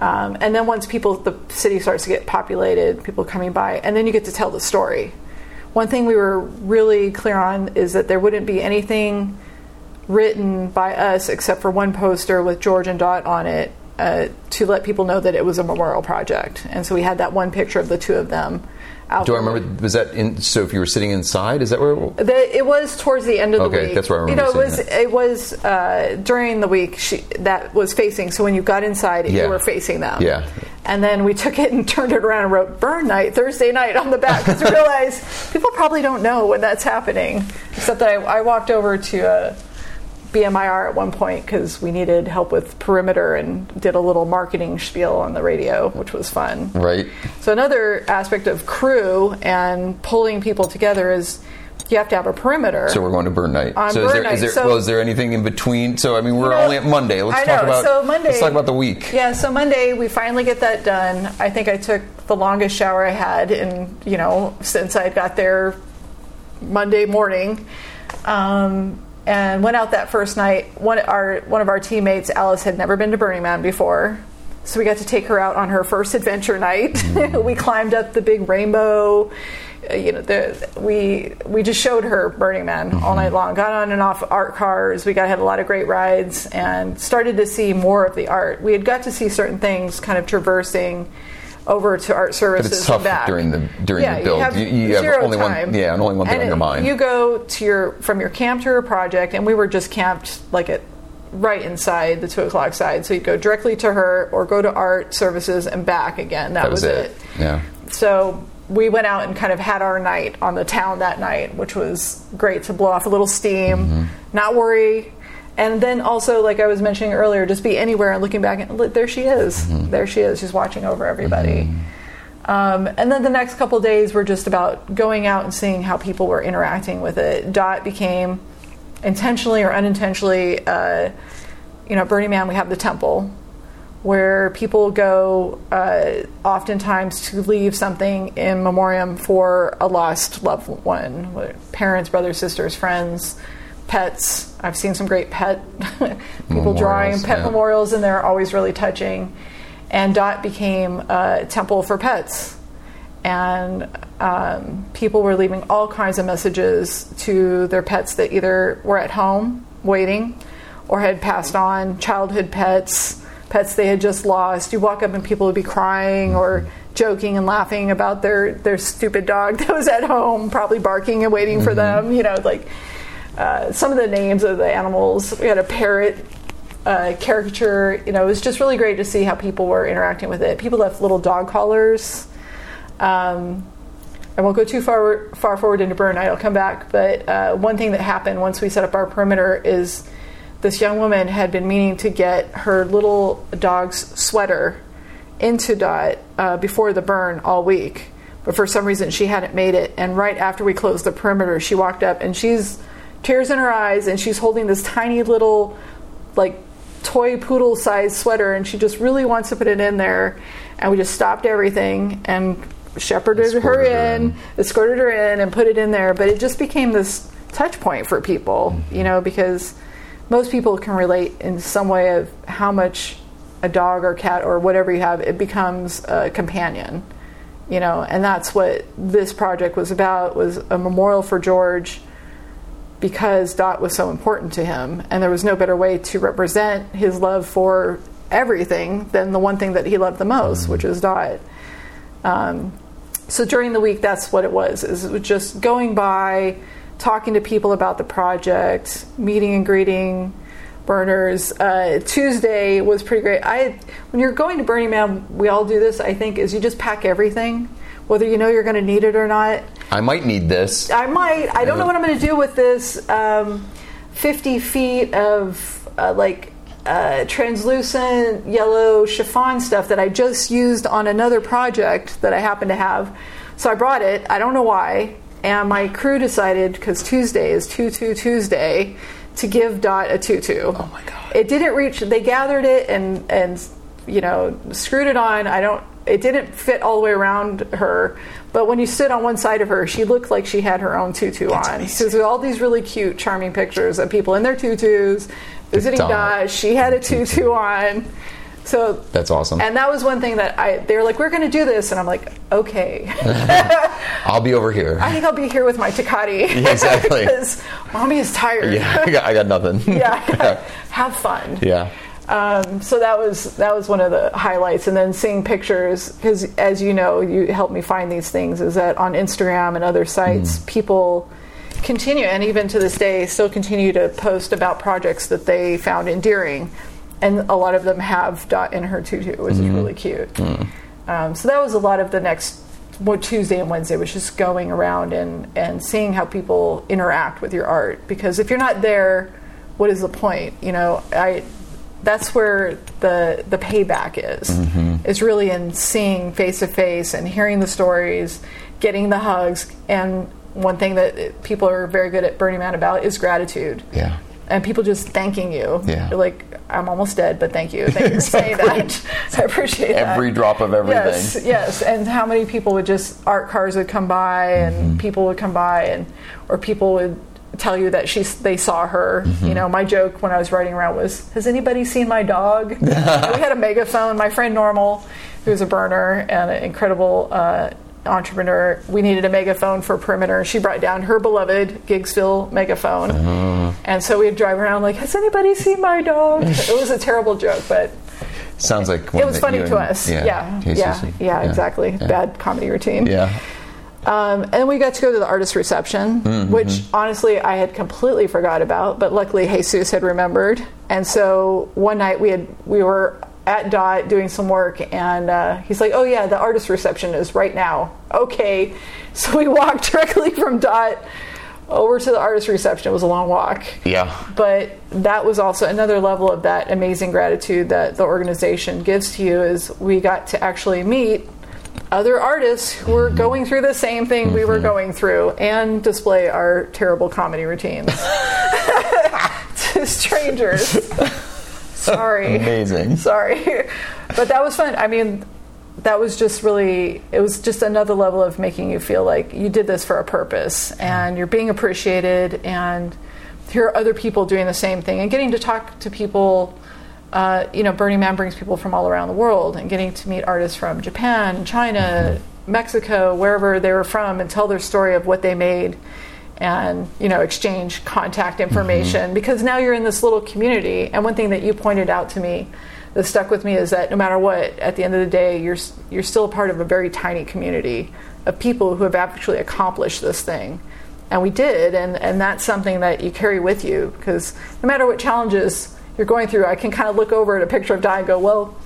Um, and then once people, the city starts to get populated, people coming by, and then you get to tell the story. One thing we were really clear on is that there wouldn't be anything written by us except for one poster with George and Dot on it uh, to let people know that it was a memorial project. And so we had that one picture of the two of them. Out Do I remember? Was that in? So if you were sitting inside, is that where? The, it was towards the end of the Okay, week. that's where I You know, remember it was seeing it was uh, during the week she, that was facing. So when you got inside, Yeah. you were facing them. Yeah. And then we took it and turned it around and wrote "Burn Night Thursday Night" on the back because we realized people probably don't know when that's happening. Except that I, I walked over to uh, BMIR at one point because we needed help with perimeter and did a little marketing spiel on the radio, which was fun. Right. So another aspect of crew and pulling people together is you have to have a perimeter. So we're going to burn night. On so burn is there, night, is there so- well, is there anything in between? So I mean, we're You know, only at Monday. Let's I talk know. about. So Monday- Let's talk about the week. yeah, so Monday we finally get that done. I think I took the longest shower I had, in you know, since I got there Monday morning, um, and went out that first night. One our one of our teammates, Alice, had never been to Burning Man before, so we got to take her out on her first adventure night. We climbed up the big rainbow. Uh, You know, the, we we just showed her Burning Man all Mm-hmm. night long. Got on and off art cars. We got had a lot of great rides and started to see more of the art. We had got to see certain things, kind of traversing over to art But services it's tough and back during the during yeah, the build. You have, You, you have only time. one. Yeah, and only one thing on your mind. You go to your from your camp to your project, and we were just camped like at right inside the two o'clock side. So you'd go directly to her, or go to art services and back again. That, that was it. Yeah. So we went out and kind of had our night on the town that night, which was great to blow off a little steam, Mm-hmm. not worry. And then also, like I was mentioning earlier, just be anywhere and looking back and there she is. Mm-hmm. There she is. She's watching over everybody. Um, and then the next couple days were just about going out and seeing how people were interacting with it. Dot became intentionally or unintentionally, uh, you know, Burning Man, we have the temple where people go uh, oftentimes to leave something in memoriam for a lost loved one parents brothers, sisters, friends, pets. I've seen some great pet people drawing pet yeah. memorials, and they're always really touching. And Dot became a temple for pets. And um, people were leaving all kinds of messages to their pets that either were at home waiting or had passed on, childhood pets, pets they had just lost. You walk up and people would be crying or joking and laughing about their, their stupid dog that was at home, probably barking and waiting for them. You know, like uh, some of the names of the animals. We had a parrot uh, caricature. You know, it was just really great to see how people were interacting with it. People left little dog collars. Um, I won't go too far far forward into burn night. I'll come back. But uh, one thing that happened once we set up our perimeter is this young woman had been meaning to get her little dog's sweater into Dot uh, before the burn all week, but for some reason she hadn't made it. And right after we closed the perimeter, she walked up and she's tears in her eyes and she's holding this tiny little like toy poodle sized sweater and she just really wants to put it in there. And we just stopped everything and shepherded her Escorted her in, in. escorted her in and put it in there. But it just became this touch point for people you know because most people can relate in some way of how much a dog or cat or whatever you have it becomes a companion you know. And that's what this project was about was a memorial for george because Dot was so important to him, and there was no better way to represent his love for everything than the one thing that he loved the most, which is Dot. Um, so during the week, that's what it was: is it was just going by, talking to people about the project, meeting and greeting burners. Uh, Tuesday was pretty great. I when you're going to Burning Man, we all do this. I think is you just pack everything, whether you know you're going to need it or not. I might need this. I might. I don't know what I'm going to do with this um, 50 feet of uh, like uh, translucent yellow chiffon stuff that I just used on another project that I happen to have. So I brought it. I don't know why. And my crew decided because Tuesday is Tutu Tuesday to give Dot a tutu. Oh my God. It didn't reach. They gathered it and and you know, screwed it on. I don't. It didn't fit all the way around her, but when you stood on one side of her, she looked like she had her own tutu on. So there's all these really cute, charming pictures of people in their tutus visiting. Dot. She had a tutu on. So That's awesome. and that was one thing that I they were like, We're gonna do this and I'm like, Okay. I'll be over here. I think I'll be here with my Tecate. Yeah, exactly. because mommy is tired. yeah, I got, I got nothing. yeah. Have fun. yeah. Um, so that was that was one of the highlights, and then seeing pictures because, as you know, you helped me find these things. Is that on Instagram and other sites, people continue, and even to this day, still continue to post about projects that they found endearing, and a lot of them have Dot in her tutu, which is really cute. Um, so that was a lot of the next. Tuesday and Wednesday was just going around and, and seeing how people interact with your art because if you're not there, what is the point? You know, I that's where the the payback is. Is really in seeing face to face and hearing the stories, getting the hugs, and one thing that people are very good at Burning Man about is gratitude. Yeah. And people just thanking you. Yeah. You're like, I'm almost dead, but thank you. Thank you for saying that. I appreciate that. Every drop of everything. Yes, yes. And how many people would just art cars would come by and Mm-hmm. people would come by and or people would tell you that she's they saw her. Mm-hmm. You know, my joke when I was riding around was, "Has anybody seen my dog?" we had a megaphone. My friend Normal, who's a burner and an incredible uh, entrepreneur, we needed a megaphone for perimeter. She brought down her beloved Gigsville megaphone, Uh-huh. and so we'd drive around like, "Has anybody seen my dog?" it was a terrible joke, but Sounds like it was funny to us. Yeah, yeah, yeah, see. exactly. Yeah. Bad comedy routine. Yeah. Um, and we got to go to the artist reception, Mm-hmm. which honestly I had completely forgot about, but luckily Jesus had remembered. And so one night we had we were at Dot doing some work, and uh, he's like, "Oh yeah, the artist reception is right now." Okay, so we walked directly from Dot over to the artist reception. It was a long walk. Yeah. But that was also another level of that amazing gratitude that the organization gives to you is we got to actually meet other artists who were going through the same thing we were mm-hmm. going through and display our terrible comedy routines to strangers. Sorry. Amazing. Sorry. But that was fun. I mean, that was just really, it was just another level of making you feel like you did this for a purpose and you're being appreciated and here are other people doing the same thing and getting to talk to people. Uh, you know, Burning Man brings people from all around the world and getting to meet artists from Japan, China, Mexico, wherever they were from and tell their story of what they made and you know exchange contact information. Because now you're in this little community. And one thing that you pointed out to me that stuck with me is that no matter what at the end of the day you're you're still a part of a very tiny community of people who have actually accomplished this thing. And we did. And and that's something that you carry with you. Because no matter what challenges you're going through I can kind of look over at a picture of Di and go well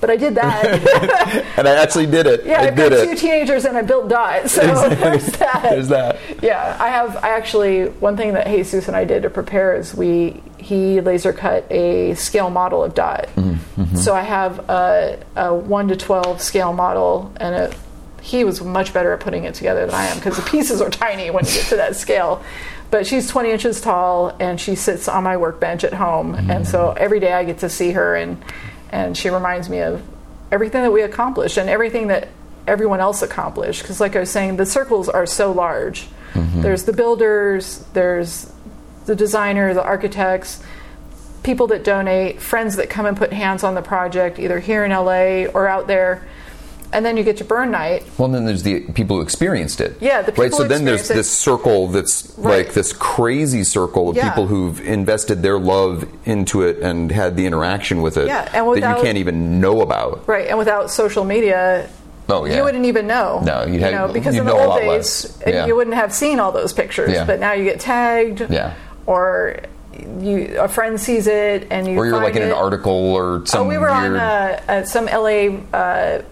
but I did that And I actually did it. yeah I got it. two teenagers and I built Dot so there's that There's that. yeah, I have. I actually one thing that Jesus and I did to prepare is we he laser cut a scale model of dot. Mm-hmm, mm-hmm. So I have a, a one to twelve scale model, and it, he was much better at putting it together than I am because the pieces are tiny when you get to that scale. But she's 20 inches tall, and she sits on my workbench at home, and mm. so every day I get to see her, and and she reminds me of everything that we accomplished and everything that everyone else accomplished. Because, like I was saying, the circles are so large. Mm-hmm. There's the builders, there's the designer, the architects, people that donate, friends that come and put hands on the project, either here in LA or out there. And then you get your burn night. Well, then there's the people who experienced it. Yeah, the right. people So who then there's it. this circle that's Right. like this crazy circle of Yeah. people who've invested their love into it and had the interaction with it Yeah, and that without- you can't even know about. Right, and without social media, Oh yeah. you wouldn't even know. No, you'd you know, because you'd in the know old days, Yeah. you wouldn't have seen all those pictures. Yeah. But now you get tagged, Yeah. or you a friend sees it and you. or you're like in an article or some Oh, we were weird. on uh, uh, some LA uh,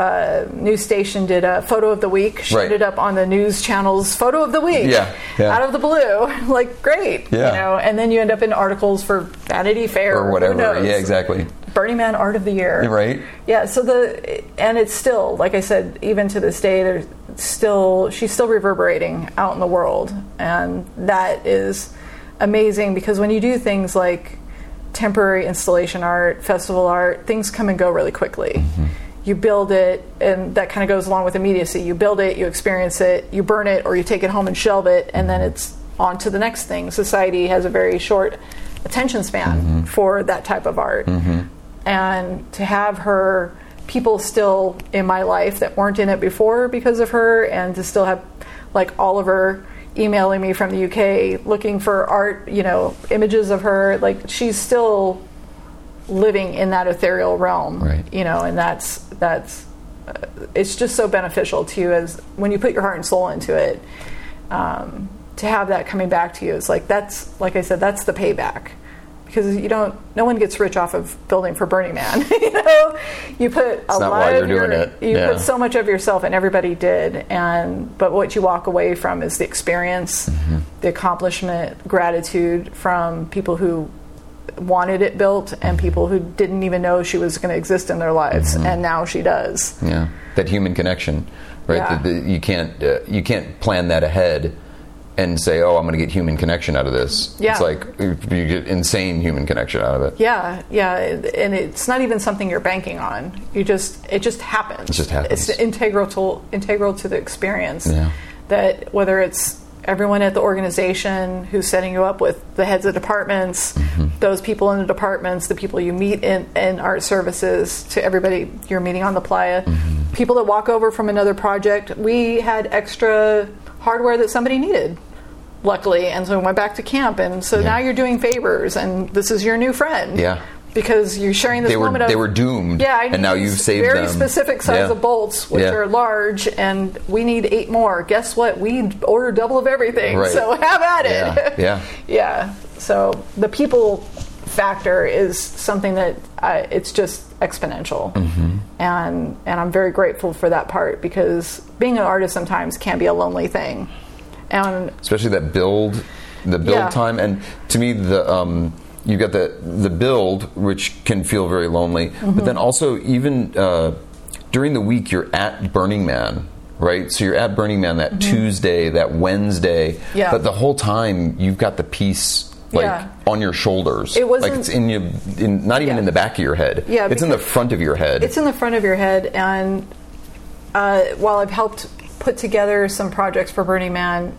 uh, news station did a photo of the week. She Right. ended up on the news channel's photo of the week. Yeah, yeah. out of the blue, like great. Yeah. you know, and then you end up in articles for Vanity Fair or whatever. Yeah, exactly. Burning Man Art of the Year. Right. Yeah, so the and it's still like I said, even to this day, there's still she's still reverberating out in the world, and that is amazing because when you do things like temporary installation art, festival art, things come and go really quickly. You build it, and that kind of goes along with immediacy. You build it, you experience it, you burn it, or you take it home and shelve it, and then it's on to the next thing. Society has a very short attention span mm-hmm. for that type of art. Mm-hmm. And to have her, people still in my life that weren't in it before because of her, and to still have like Oliver emailing me from the UK looking for art, you know, images of her, like she's still living in that ethereal realm, Right. you know, and that's that's uh, it's just so beneficial to you as when you put your heart and soul into it. Um, to have that coming back to you is like that's like I said, that's the payback because you don't. No one gets rich off of building for Burning Man. you know, you put a not lot of your. You Yeah. put so much of yourself, and everybody did. And but what you walk away from is the experience, Mm-hmm. the accomplishment, gratitude from people who wanted it built and people who didn't even know she was going to exist in their lives, Mm-hmm. and now she does. Yeah, that human connection, right? Yeah. The- the- you can't uh, you can't plan that ahead and say, "Oh, I'm going to get human connection out of this." Yeah. It's like you get insane human connection out of it. Yeah, yeah, and it's not even something you're banking on. You just it just happens. It just happens. It's integral to integral to the experience. Yeah. That whether it's everyone at the organization who's setting you up with the heads of departments, Mm-hmm. those people in the departments, the people you meet in, in art services, to everybody you're meeting on the playa, Mm-hmm. people that walk over from another project. We had extra hardware that somebody needed luckily and so we went back to camp and so Yeah. now you're doing favors and this is your new friend Yeah. Because you're sharing this They were moment of they were doomed. yeah I and now you've saved them. very them. specific size Yeah. of bolts which Yeah. are large and we need eight more guess what we order double of everything Right. so have at it Yeah, yeah. yeah so the people factor is something that uh, it's just exponential Mm-hmm. and and I'm very grateful for that part because being an artist sometimes can be a lonely thing and especially that build, the build Yeah. time, and to me the um, you got the the build, which can feel very lonely, Mm-hmm. but then also even uh, during the week you're at Burning Man. Right, so you're at Burning Man that Tuesday, that Wednesday, Mm-hmm. Yeah. but the whole time you've got the piece like Yeah. on your shoulders. It wasn't- like it's in you, in, not even Yeah. in the back of your head. Yeah, it's in the front of your head. It's in the front of your head, and uh, while I've helped put together some projects for Burning Man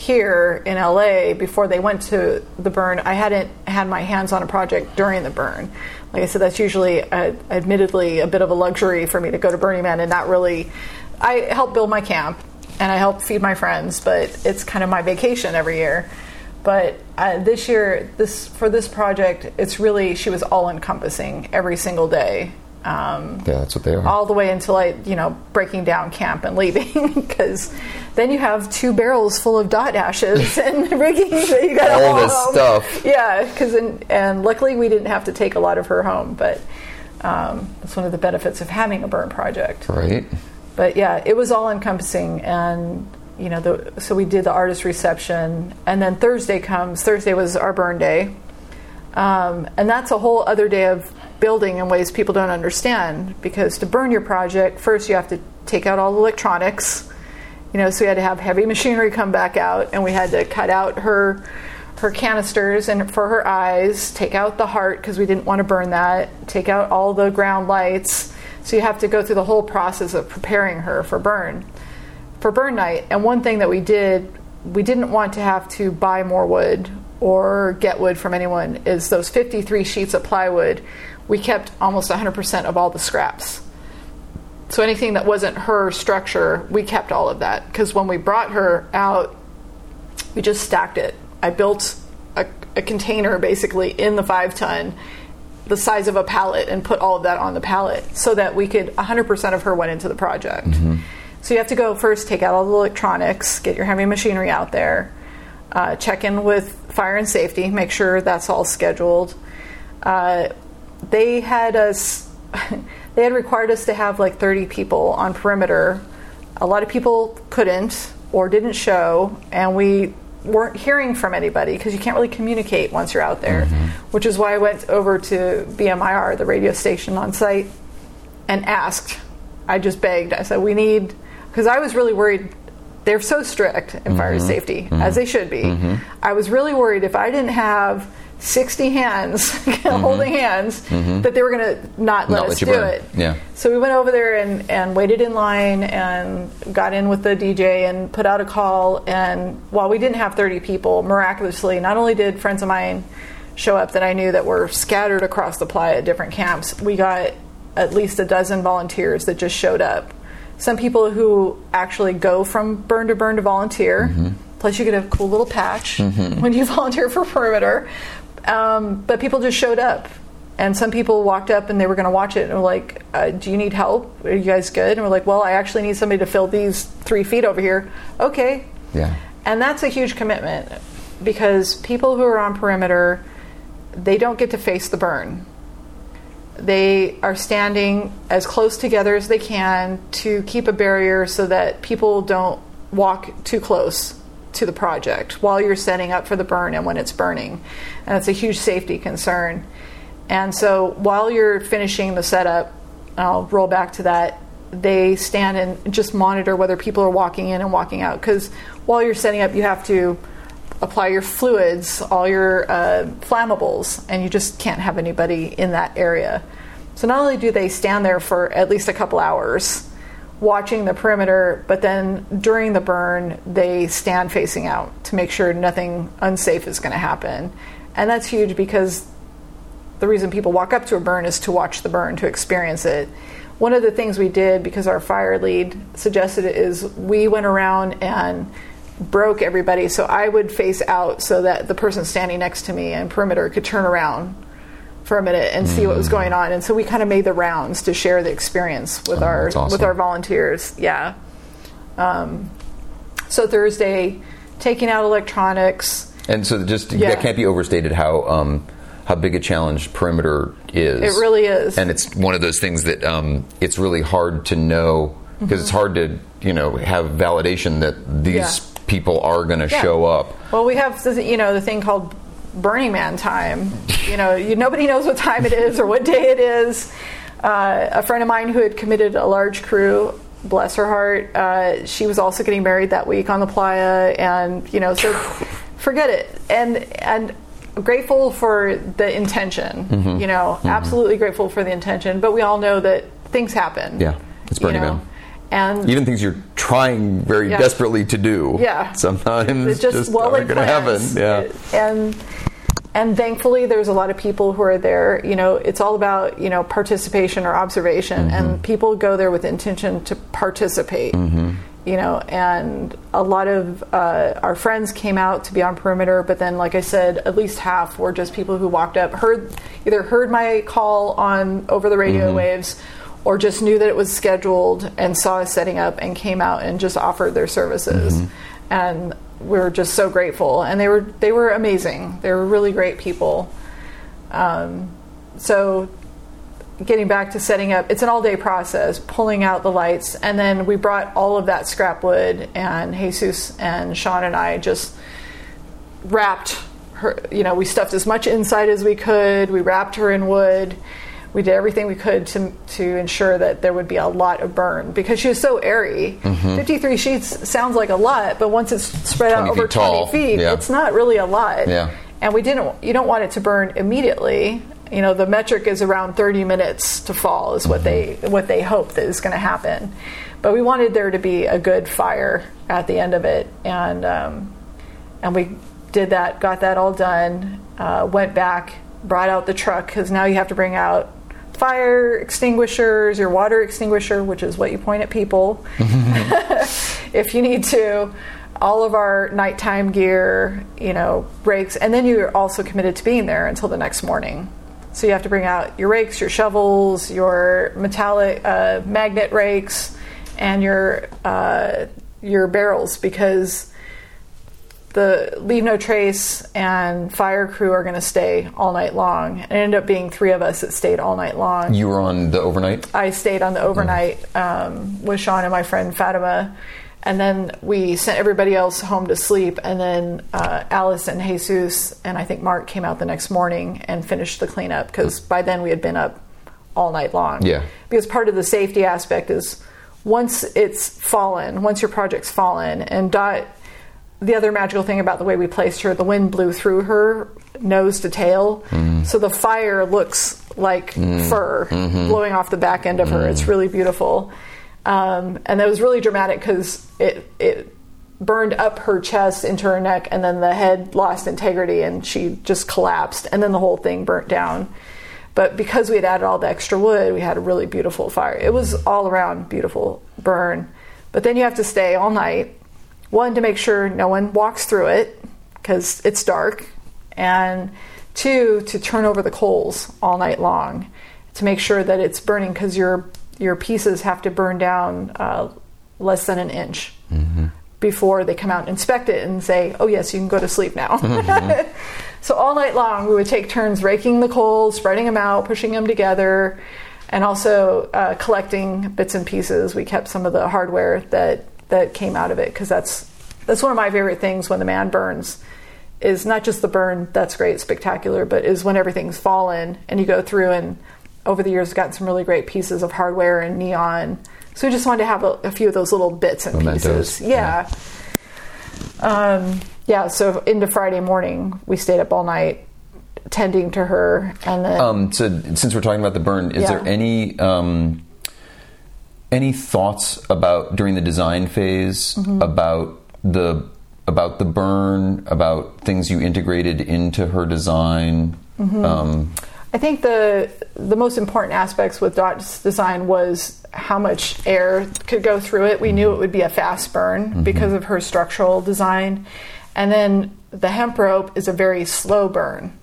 here in LA before they went to the burn, I hadn't had my hands on a project during the burn. Like I said, that's usually, uh, admittedly, a bit of a luxury for me to go to Burning Man and not really. I help build my camp and I help feed my friends, but it's kind of my vacation every year. But uh, this year, this for this project, it's really she was all encompassing every single day. Um, yeah, that's what they are. all the way until I, you know, breaking down camp and leaving, because then you have two barrels full of dot ashes and rigging that you got All this stuff. Yeah, because and and luckily we didn't have to take a lot of her home, but um, that's one of the benefits of having a burn project. right? But yeah, it was all encompassing, and you know, the, so we did the artist reception, and then Thursday comes. Thursday was our burn day, um, and that's a whole other day of building in ways people don't understand. Because to burn your project, first you have to take out all the electronics. You know, so we had to have heavy machinery come back out, and we had to cut out her her canisters and for her eyes, take out the heart because we didn't want to burn that, take out all the ground lights. So you have to go through the whole process of preparing her for burn for burn night. And one thing that we did, we didn't want to have to buy more wood or get wood from anyone, is those 53 sheets of plywood. We kept almost 100% of all the scraps. So anything that wasn't her structure, we kept all of that. Because when we brought her out, we just stacked it. I built a, a container basically in the five ton, the size of a pallet, and put all of that on the pallet so that we could 100% of her went into the project. So you have to go first, take out all the electronics, get your heavy machinery out there, uh, check in with fire and safety, make sure that's all scheduled. Uh, they had us, they had required us to have like 30 people on perimeter. A lot of people couldn't or didn't show, and we weren't hearing from anybody because you can't really communicate once you're out there, mm-hmm. which is why I went over to BMIR, the radio station on site, and asked. I just begged. I said, "We need," because I was really worried. They're so strict in fire mm-hmm. safety, as mm-hmm. they should be. I was really worried if I didn't have 60 hands holding hands that they were going to not let Mm-hmm. Not us let do burn. it. Yeah. So we went over there and, and waited in line and got in with the DJ and put out a call. And while we didn't have 30 people, miraculously, not only did friends of mine show up that I knew that were scattered across the playa at different camps, we got at least a dozen volunteers that just showed up. Some people who actually go from burn to burn to volunteer. Mm-hmm. Plus, you get a cool little patch when you volunteer for perimeter. Um, but people just showed up and some people walked up and they were going to watch it and were like, uh, "Do you need help? Are you guys good?" And we're like, "Well, I actually need somebody to fill these three feet over here." Okay, Yeah. and that's a huge commitment because people who are on perimeter, they don't get to face the burn. They are standing as close together as they can to keep a barrier so that people don't walk too close to the project while you're setting up for the burn and when it's burning. And it's a huge safety concern. And so while you're finishing the setup, I'll roll back to that, they stand and just monitor whether people are walking in and walking out. Because while you're setting up, you have to apply your fluids, all your uh, flammables, and you just can't have anybody in that area. So not only do they stand there for at least a couple hours watching the perimeter, but then during the burn, they stand facing out to make sure nothing unsafe is going to happen. And that's huge because the reason people walk up to a burn is to watch the burn, to experience it. One of the things we did because our fire lead suggested it is we went around and broke everybody so I would face out so that the person standing next to me and perimeter could turn around for a minute and see what was going on. And so we kind of made the rounds to share the experience with our awesome. with our volunteers. Yeah. Um, so Thursday, taking out electronics. And so just Yeah. that can't be overstated how um, how big a challenge perimeter is. It really is. and it's one of those things that um, it's really hard to know because it's hard to you know have validation that these Yeah. people are going to Yeah. show up. Well, we have you know the thing called Burning Man time. You know, you, nobody knows what time it is or what day it is. Uh, a friend of mine who had committed a large crew, bless her heart, uh, she was also getting married that week on the playa, and you know, so forget it. And and grateful for the intention. Mm-hmm. You know, absolutely grateful for the intention. But we all know that things happen. Yeah, it's you Burning know? Man. And Even things you're trying very Yeah. desperately to do. Yeah. sometimes it's just, just well aren't going to happen. Yeah. and and thankfully there's a lot of people who are there you know it's all about you know participation or observation Mm-hmm. and people go there with intention to participate Mm-hmm. you know and a lot of uh, our friends came out to be on perimeter but then like i said at least half were just people who walked up heard either heard my call on over the radio Mm-hmm. waves or just knew that it was scheduled and saw us setting up and came out and just offered their services. Mm-hmm. and we were just so grateful. And they were they were amazing. They were really great people. Um, so getting back to setting up it's an all day process pulling out the lights. And then we brought all of that scrap wood and jesus and sean and i just wrapped her you know we stuffed as much inside as we could. We wrapped her in wood we did everything we could to to ensure that there would be a lot of burn because she was so airy. Mm-hmm. 53 sheets sounds like a lot, but once it's spread out over feet tall, 20 feet, yeah. it's not really a lot. Yeah. And we didn't you don't want it to burn immediately. You know, the metric is around 30 minutes to fall is what they what they hope that is going to happen. But we wanted there to be a good fire at the end of it and um, and we did that, got that all done, uh, went back, brought out the truck because now you have to bring out fire extinguishers, your water extinguisher, which is what you point at people if you need to. All of our nighttime gear, you know, rakes, and then you're also committed to being there until the next morning. So you have to bring out your rakes, your shovels, your metallic uh, magnet rakes, and your uh, your barrels because the leave no trace and fire crew are going to stay all night long. It ended up being three of us that stayed all night long. You were on the overnight. I stayed on the overnight um, with Sean and my friend Fatima. And then we sent everybody else home to sleep. And then uh, Alice and Jesus and I think Mark came out the next morning and finished the cleanup because by then we had been up all night long. Yeah. Because part of the safety aspect is once it's fallen, once your project's fallen, and Dot the other magical thing about the way we placed her, the wind blew through her nose to tail, mm. so the fire looks like mm. fur mm-hmm. blowing off the back end of her. It's mm. really beautiful, um, and that was really dramatic because it it burned up her chest into her neck, and then the head lost integrity, and she just collapsed, and then the whole thing burnt down. But because we had added all the extra wood, we had a really beautiful fire. It was all around beautiful burn. But then you have to stay all night. One, to make sure no one walks through it because it's dark. And two, to turn over the coals all night long to make sure that it's burning because your, your pieces have to burn down uh, less than an inch before they come out and inspect it and say, oh, yes, you can go to sleep now. so all night long, we would take turns raking the coals, spreading them out, pushing them together, and also uh, collecting bits and pieces. We kept some of the hardware that, that came out of it because that's, that's one of my favorite things when the man burns is not just the burn that's great spectacular but is when everything's fallen and you go through and over the years gotten some really great pieces of hardware and neon. So we just wanted to have a, a few of those little bits and Mementos, pieces. yeah. Um, yeah so into friday morning we stayed up all night tending to her and then Um, so since we're talking about the burn, is Yeah. there any um, any thoughts about during the design phase Mm-hmm. about the about the burn, about things you integrated into her design? Mm-hmm. Um, I think the the most important aspects with Dot's design was how much air could go through it. We knew it would be a fast burn because of her structural design, and then the hemp rope is a very slow burn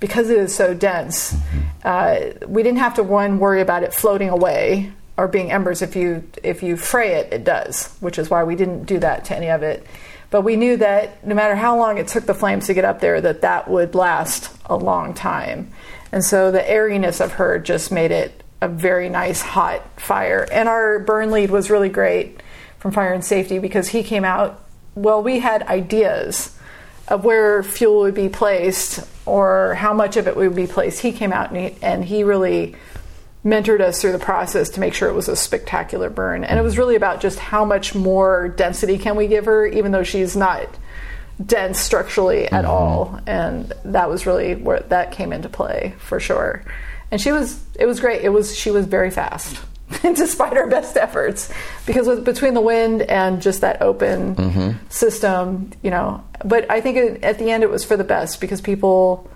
because it is so dense. Uh, we didn't have to one worry about it floating away or being embers. If you if you fray it, it does, which is why we didn't do that to any of it. But we knew that no matter how long it took the flames to get up there, that that would last a long time. And so the airiness of her just made it a very nice hot fire. And our burn lead was really great from Fire and Safety because he came out. Well, we had ideas of where fuel would be placed or how much of it would be placed. He came out and he, and he really mentored us through the process to make sure it was a spectacular burn. And it was really about just how much more density can we give her, even though she's not dense structurally at mm-hmm. all. And that was really where that came into play for sure. And she was, it was great. It was, she was very fast. Despite our best efforts, because with, between the wind and just that open mm-hmm. system, you know. But I think it, at the end it was for the best because people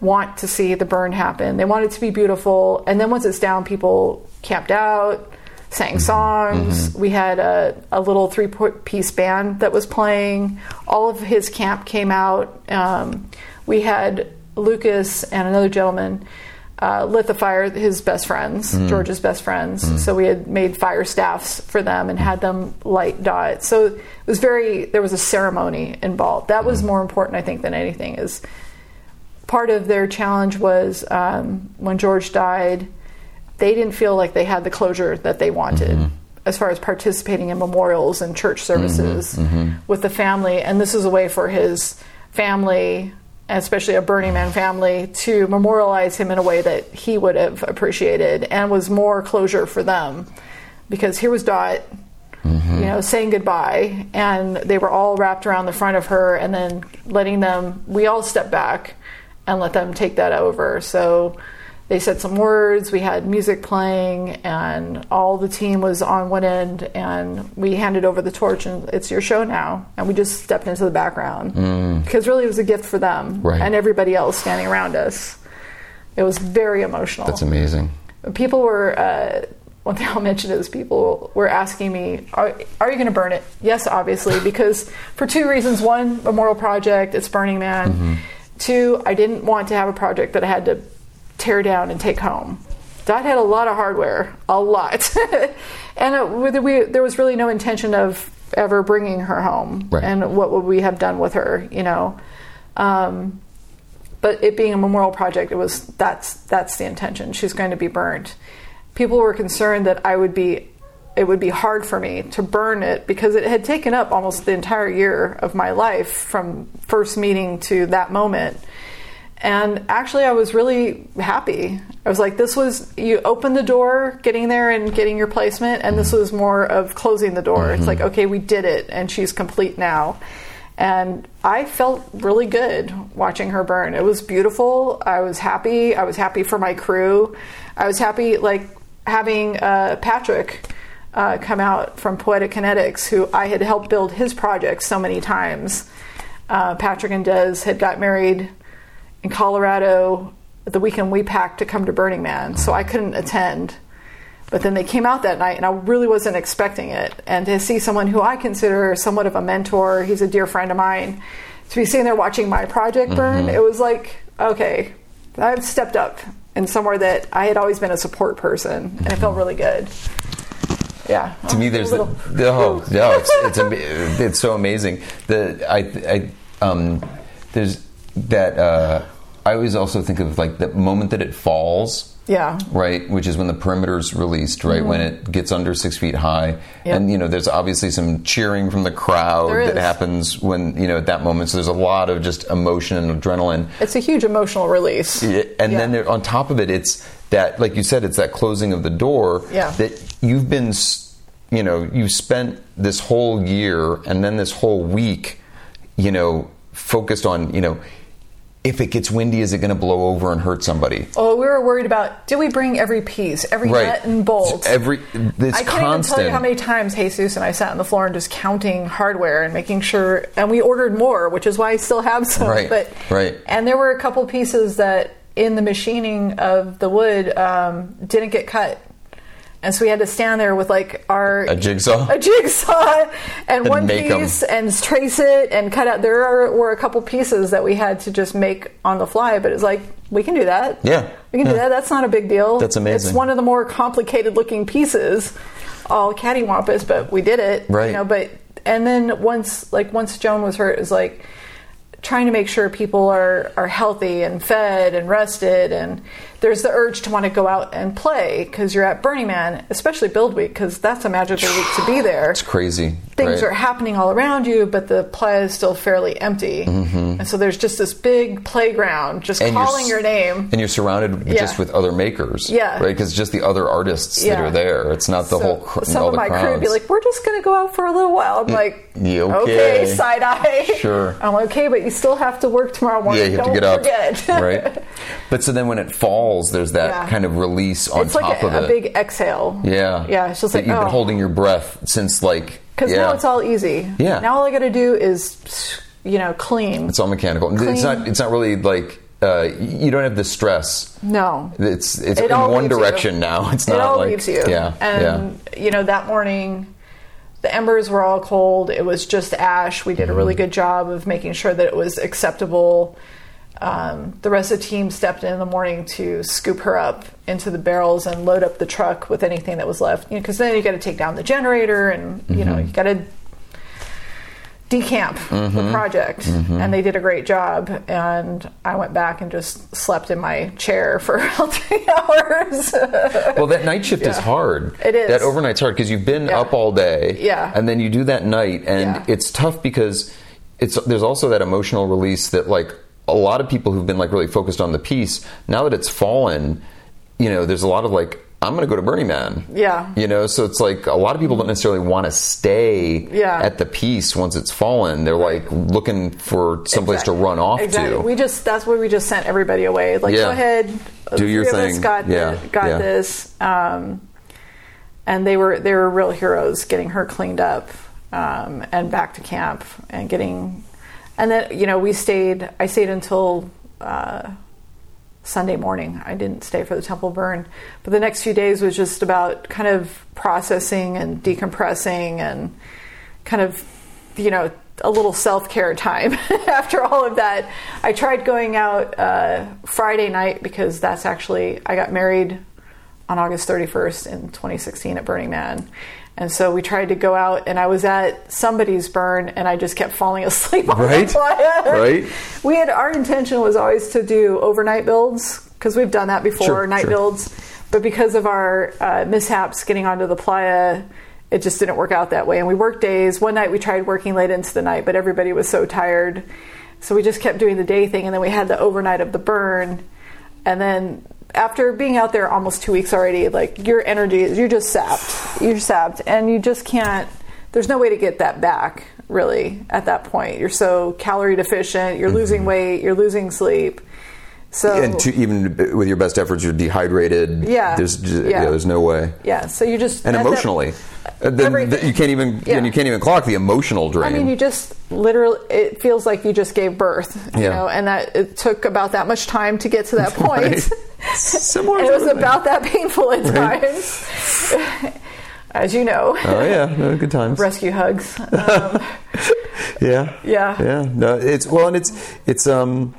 want to see the burn happen. They want it to be beautiful. And then once it's down, people camped out, sang mm-hmm. songs. Mm-hmm. We had a, a little three piece band that was playing. All of his camp came out. Um, we had Lucas and another gentleman. Uh, lit the fire, his best friends, mm. George's best friends. Mm. So we had made fire staffs for them and had them light dot. So it was very, there was a ceremony involved. That was mm. more important, I think, than anything. Is part of their challenge was um, when George died, they didn't feel like they had the closure that they wanted mm-hmm. as far as participating in memorials and church services mm-hmm. Mm-hmm. with the family. And this is a way for his family, especially a Burning Man family, to memorialize him in a way that he would have appreciated and was more closure for them. Because here was Dot you know, saying goodbye, and they were all wrapped around the front of her, and then letting them. We all stepped back and let them take that over. So they said some words. We had music playing, and all the team was on one end, and we handed over the torch, and it's your show now. And we just stepped into the background because really it was a gift for them Right. and everybody else standing around us. It was very emotional that's amazing. people were uh, one thing I'll mention is people were asking me, "Are, are you going to burn it?" Yes, obviously, because for two reasons: one, Memorial Project, it's Burning Man. Two, I didn't want to have a project that I had to tear down and take home. Dot had a lot of hardware, a lot, and it, we, there was really no intention of ever bringing her home. Right. And what would we have done with her? You know. Um, but it being a memorial project, it was that's that's the intention. She's going to be burned. People were concerned that I would be, it would be hard for me to burn it because it had taken up almost the entire year of my life from first meeting to that moment. And actually, I was really happy. I was like, this was, you open the door, getting there and getting your placement, and this was more of closing the door. It's like, okay, we did it, and she's complete now. And I felt really good watching her burn. It was beautiful. I was happy. I was happy for my crew. I was happy, like having uh, Patrick uh, come out from Poetic Kinetics, who I had helped build his project so many times. Uh, Patrick and Des had got married in Colorado the weekend we packed to come to Burning Man, so I couldn't attend. But then they came out that night, and I really wasn't expecting it. And to see someone who I consider somewhat of a mentor, he's a dear friend of mine, to be sitting there watching my project burn, it was like, okay, I've stepped up in somewhere that I had always been a support person, and it felt really good. Yeah. to me there's the, the oh no it's it's, it's so amazing the I, I um there's that uh I always also think of like the moment that it falls yeah. right which is when the perimeter's released right when it gets under six feet high Mm-hmm. Yep. and you know there's obviously some cheering from the crowd that happens when you know at that moment so there's a lot of just emotion and adrenaline It's a huge emotional release. Yeah, and Yeah. then there, on top of it, it's that, like you said, it's that closing of the door. Yeah. That you've been, you know, you spent this whole year and then this whole week, you know, focused on, you know, if it gets windy, is it going to blow over and hurt somebody? Oh, we were worried about did we bring every piece, every Right. nut and bolt? Every this I can't constant. even tell you how many times Jesus and I sat on the floor and just counting hardware and making sure. And we ordered more, which is why I still have some. Right, But right. And there were a couple pieces that in the machining of the wood um, didn't get cut. And so we had to stand there with like our A jigsaw? a jigsaw, and, one piece, and trace it and cut out. There are, were a couple pieces that we had to just make on the fly, but it's like we can do that. Yeah, we can do that. That's not a big deal. That's amazing. It's one of the more complicated looking pieces, all cattywampus, but we did it. Right. You know, but and then once like once Joan was hurt, it was like trying to make sure people are are healthy and fed and rested and there's the urge to want to go out and play because you're at Burning Man, especially Build Week, because that's a magical week to be there It's crazy. things right? are happening all around you, but the playa is still fairly empty. And so there's just this big playground just Mm-hmm. And calling your name. And you're surrounded Yeah. just with other makers, Yeah. right? Because just the other artists that are there. It's not the So whole cr- some of the my crowds. crew would be like, "We're just going to go out for a little while." I'm like, yeah, okay. side eye." Sure. I'm like, "Okay, but you still have to work tomorrow morning. Yeah, you have Don't to get up, forget." right? But so then when it falls, there's that Yeah. kind of release on it's top like a, of a big exhale. yeah, yeah. It's just That like you've oh. been holding your breath since like because yeah. now it's all easy. Yeah. Now all I got to do is, you know, clean. It's all mechanical. It's not. It's not really like uh, you don't have the stress. no, It's it's It in one leaves you. direction now. It's not it all like leaves you. yeah, And you know that morning, the embers were all cold. It was just ash. We did a Mm-hmm. really good job of making sure that it was acceptable. Um, the rest of the team stepped in in the morning to scoop her up into the barrels and load up the truck with anything that was left. You know, because then you got to take down the generator and you Mm-hmm. know you got to decamp Mm-hmm. the project and they did a great job and i went back and just slept in my chair for three hours. Well, that night shift is hard. It is. That overnight's hard because you've been Yeah. up all day. Yeah. And then you do that night, and Yeah. it's tough because it's there's also that emotional release that like a lot of people who've been like really focused on the piece now that it's fallen, you know, there's a lot of like. I'm going to go to Burning Man. Yeah. You know, so it's like a lot of people don't necessarily want to stay Yeah. at the piece once it's fallen. They're like looking for someplace Exactly. to run off exactly. to. We just that's where we just sent everybody away. Like, Yeah. go ahead, Do your three of us thing. got Yeah. thi- got Yeah. this. Um, and they were they were real heroes getting her cleaned up um, and back to camp and getting. And then you know we stayed. I stayed until. Uh, Sunday morning. I didn't stay for the temple burn, but the next few days was just about kind of processing and decompressing and kind of, you know, a little self care time after all of that. I tried going out uh, Friday night because that's actually, I got married on August 31st in 2016 at Burning Man. And so we tried to go out, and I was at somebody's burn, and I just kept falling asleep on Right. the playa. Right. We had our intention was always to do overnight builds because we've done that before, Sure, night sure. builds. But because of our uh, mishaps getting onto the playa, it just didn't work out that way. And we worked days. One night we tried working late into the night, but everybody was so tired, so we just kept doing the day thing. And then we had the overnight of the burn, and then after being out there almost two weeks already, like your energy is you're just sapped. You're sapped, and you just can't. There's no way to get that back. really at that point. You're so calorie deficient. You're losing mm-hmm. weight. You're losing sleep. So. And to, even with your best efforts, you're dehydrated. Yeah. There's just, Yeah. yeah. There's no way. yeah, so you just And that- emotionally, Uh, then everything. you can't even Yeah. and you can't even clock the emotional drain. I mean, you just literally, it feels like you just gave birth, you Yeah. know, and that it took about that much time to get to that point. Right. Similar. it was sort of thing. about that painful at Right. times, as you know. Oh yeah, no, good times. Rescue hugs. Um, Yeah. Yeah. Yeah. No, it's well, and it's it's um,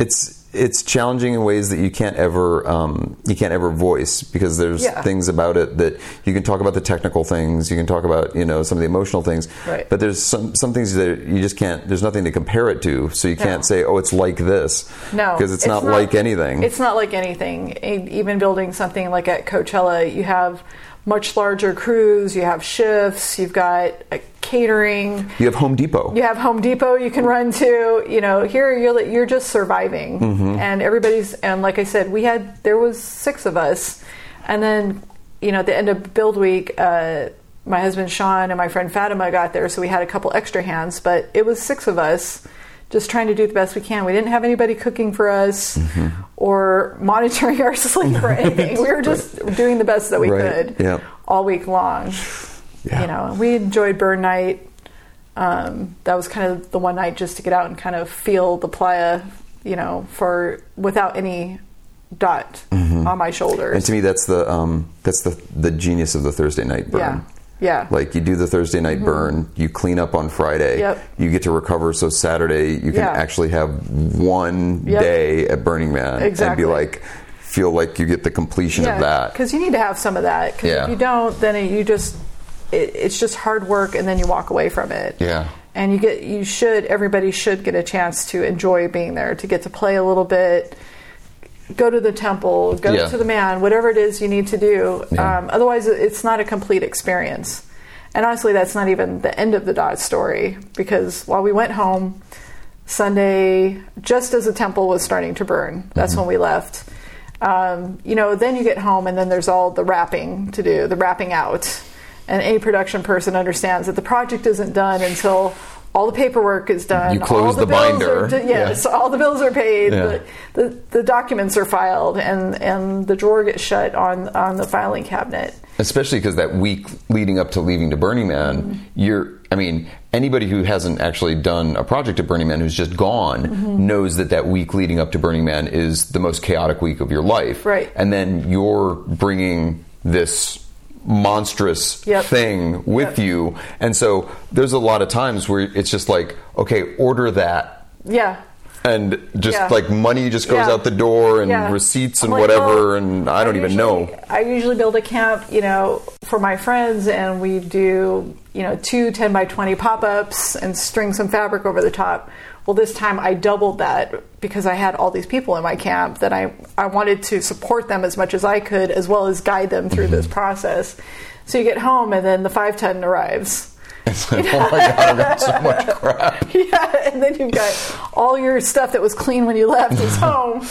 it's it's challenging in ways that you can't ever um, you can't ever voice because there's Yeah. things about it that you can talk about the technical things, you can talk about you know some of the emotional things, Right. but there's some some things that you just can't. There's nothing to compare it to, so you can't say, oh, it's like this, No, because it's, not, like anything. It's not like anything. Even building something like at Coachella, you have much larger crews, you have shifts, you've got uh, catering, you have Home Depot. you have Home Depot you can run to. You know, here you're you're just surviving, Mm-hmm. and everybody's and like I said, we had there was six of us, and then you know at the end of build week. Uh, my husband Sean and my friend Fatima got there, so we had a couple extra hands, but it was six of us just trying to do the best we can. We didn't have anybody cooking for us Mm-hmm. or monitoring our sleep or anything. We were just doing the best that we Right. could Yeah. all week long. Yeah. You know, we enjoyed burn night. Um, that was kind of the one night just to get out and kind of feel the playa, you know, for without any dot on my shoulders. Mm-hmm. And to me, that's the um, that's the the genius of the Thursday night burn. yeah, yeah, Like you do the Thursday night burn, you clean up on Friday, Mm-hmm. Yep. you get to recover. So Saturday you can Yeah. actually have one Yep. day at Burning Man and be like, feel like you get the completion of that. because you need to have some of that. Because Yeah. if you don't, then it, you just it, it's just hard work, and then you walk away from it. Yeah. and you get you should everybody should get a chance to enjoy being there to get to play a little bit go to the temple go Yeah. to the man whatever it is you need to do. Yeah. um, otherwise it's not a complete experience. And honestly that's not even the end of the dot story because while we went home sunday just as the temple was starting to burn that's when we left. Um, you know then you get home and then there's all the wrapping to do the wrapping out. And any production person understands that the project isn't done until all the paperwork is done. You close all the bills binder. Are, yes, all the bills are paid. Yeah. The, the, the documents are filed, and, and the drawer gets shut on on the filing cabinet. Especially because that week leading up to leaving to Burning Man, Mm-hmm. you're, I mean, anybody who hasn't actually done a project at Burning Man who's just gone Mm-hmm. knows that that week leading up to Burning Man is the most chaotic week of your life. Right. And then you're bringing this monstrous Yep. thing with Yep. you. And so there's a lot of times where it's just like, okay, order that Yeah. and just Yeah. like money just goes Yeah. out the door and Yeah. receipts and like, whatever well, and I don't even usually- know. I usually build a camp, you know, for my friends, and we do, you know, two 10 by 20 pop ups and string some fabric over the top. Well, this time I doubled that because I had all these people in my camp that I, I wanted to support them as much as I could, as well as guide them through this mm-hmm. process. So you get home, and then the 5 ton arrives. It's like, oh my god, I've got so much crap. yeah, and then you've got all your stuff that was clean when you left is mm-hmm. home.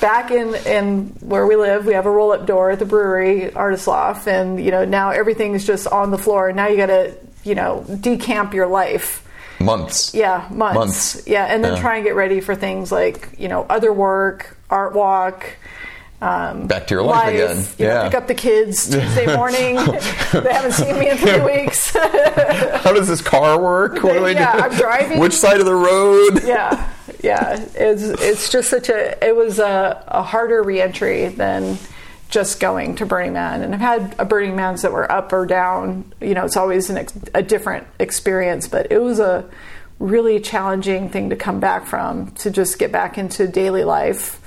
Back in, in where we live, we have a roll up door at the brewery, Artisloff, and you know now everything's just on the floor. And now you got to you know decamp your life. Months. Yeah, months. Months. Yeah, and then Yeah. try and get ready for things like you know other work, art walk. Um, Back to your life again. You know, Yeah. pick up the kids Tuesday morning. they haven't seen me in three weeks. How does this car work? What do I Yeah, do? I'm driving. Which side of the road? yeah, yeah. It's it's just such a it was a, a harder reentry than just going to Burning Man. And I've had a Burning Man's that were up or down. You know, it's always an ex- a different experience, but it was a really challenging thing to come back from to just get back into daily life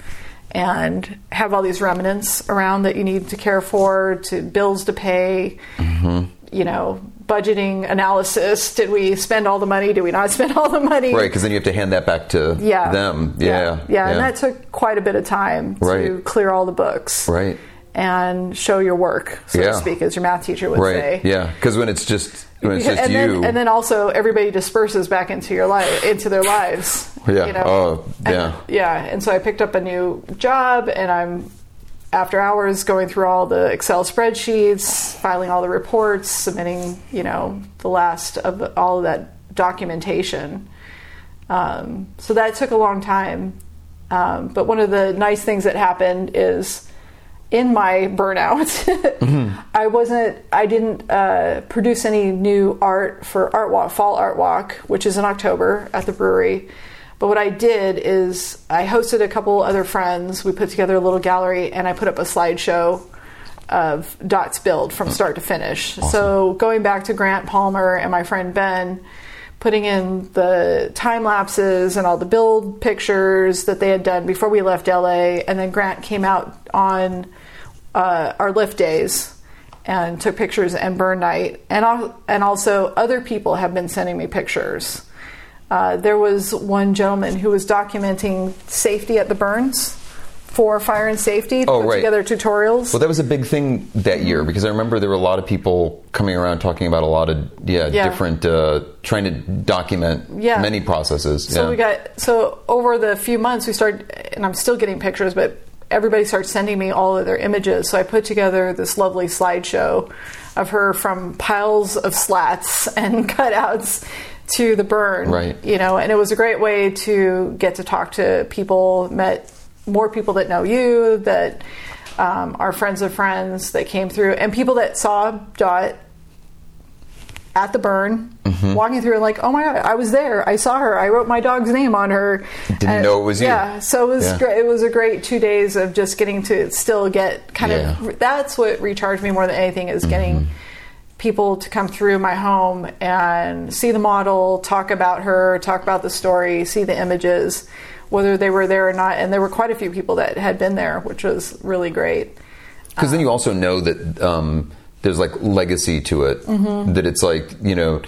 and have all these remnants around that you need to care for, to bills to pay, mm-hmm. you know, budgeting analysis. Did we spend all the money? Did we not spend all the money? Right, because then you have to hand that back to yeah. them. Yeah. yeah. And that took quite a bit of time to Right. clear all the books. Right. And show your work, so Yeah. to speak, as your math teacher would Right. say. Yeah. Because when it's just when it's just and you. Then, and then also everybody disperses back into your life, into their lives. Yeah. You know? Oh, And- yeah. yeah. And so I picked up a new job, and I'm after hours going through all the Excel spreadsheets, filing all the reports, submitting, you know, the last of the, all of that documentation. Um, so that took a long time. Um, but one of the nice things that happened is in my burnout, I wasn't, I didn't uh, produce any new art for Art Walk, Fall Art Walk, which is in October at the brewery. But what I did is I hosted a couple other friends. We put together a little gallery and I put up a slideshow of Dot's build from start to finish. So going back to Grant Palmer and my friend Ben, putting in the time lapses and all the build pictures that they had done before we left LA, and then Grant came out on uh, our lift days and took pictures and burn night, and al- and also other people have been sending me pictures. Uh, there was one gentleman who was documenting safety at the burns for fire and safety. Oh, put right. together tutorials. Well, that was a big thing that year because I remember there were a lot of people coming around talking about a lot of yeah, Yeah. different uh, trying to document Yeah. many processes. So yeah. we got so over the few months we started, and I'm still getting pictures, but everybody started sending me all of their images. So I put together this lovely slideshow of her from piles of slats and cutouts to the burn. Right. You know, and it was a great way to get to talk to people, met more people that know you, that um, are friends of friends that came through, and people that saw Dot at the burn, Mm-hmm. walking through, and like, oh my god, I was there. I saw her. I wrote my dog's name on her. Didn't know it was you. Yeah, so it was Yeah. great. It was a great two days of just getting to still get kind Yeah. of. That's what recharged me more than anything is getting. Mm-hmm. People to come through my home and see the model, talk about her, talk about the story, see the images, whether they were there or not. And there were quite a few people that had been there, which was really great. Because then you also know that um, there's like legacy to it. Mm-hmm. That it's like you know,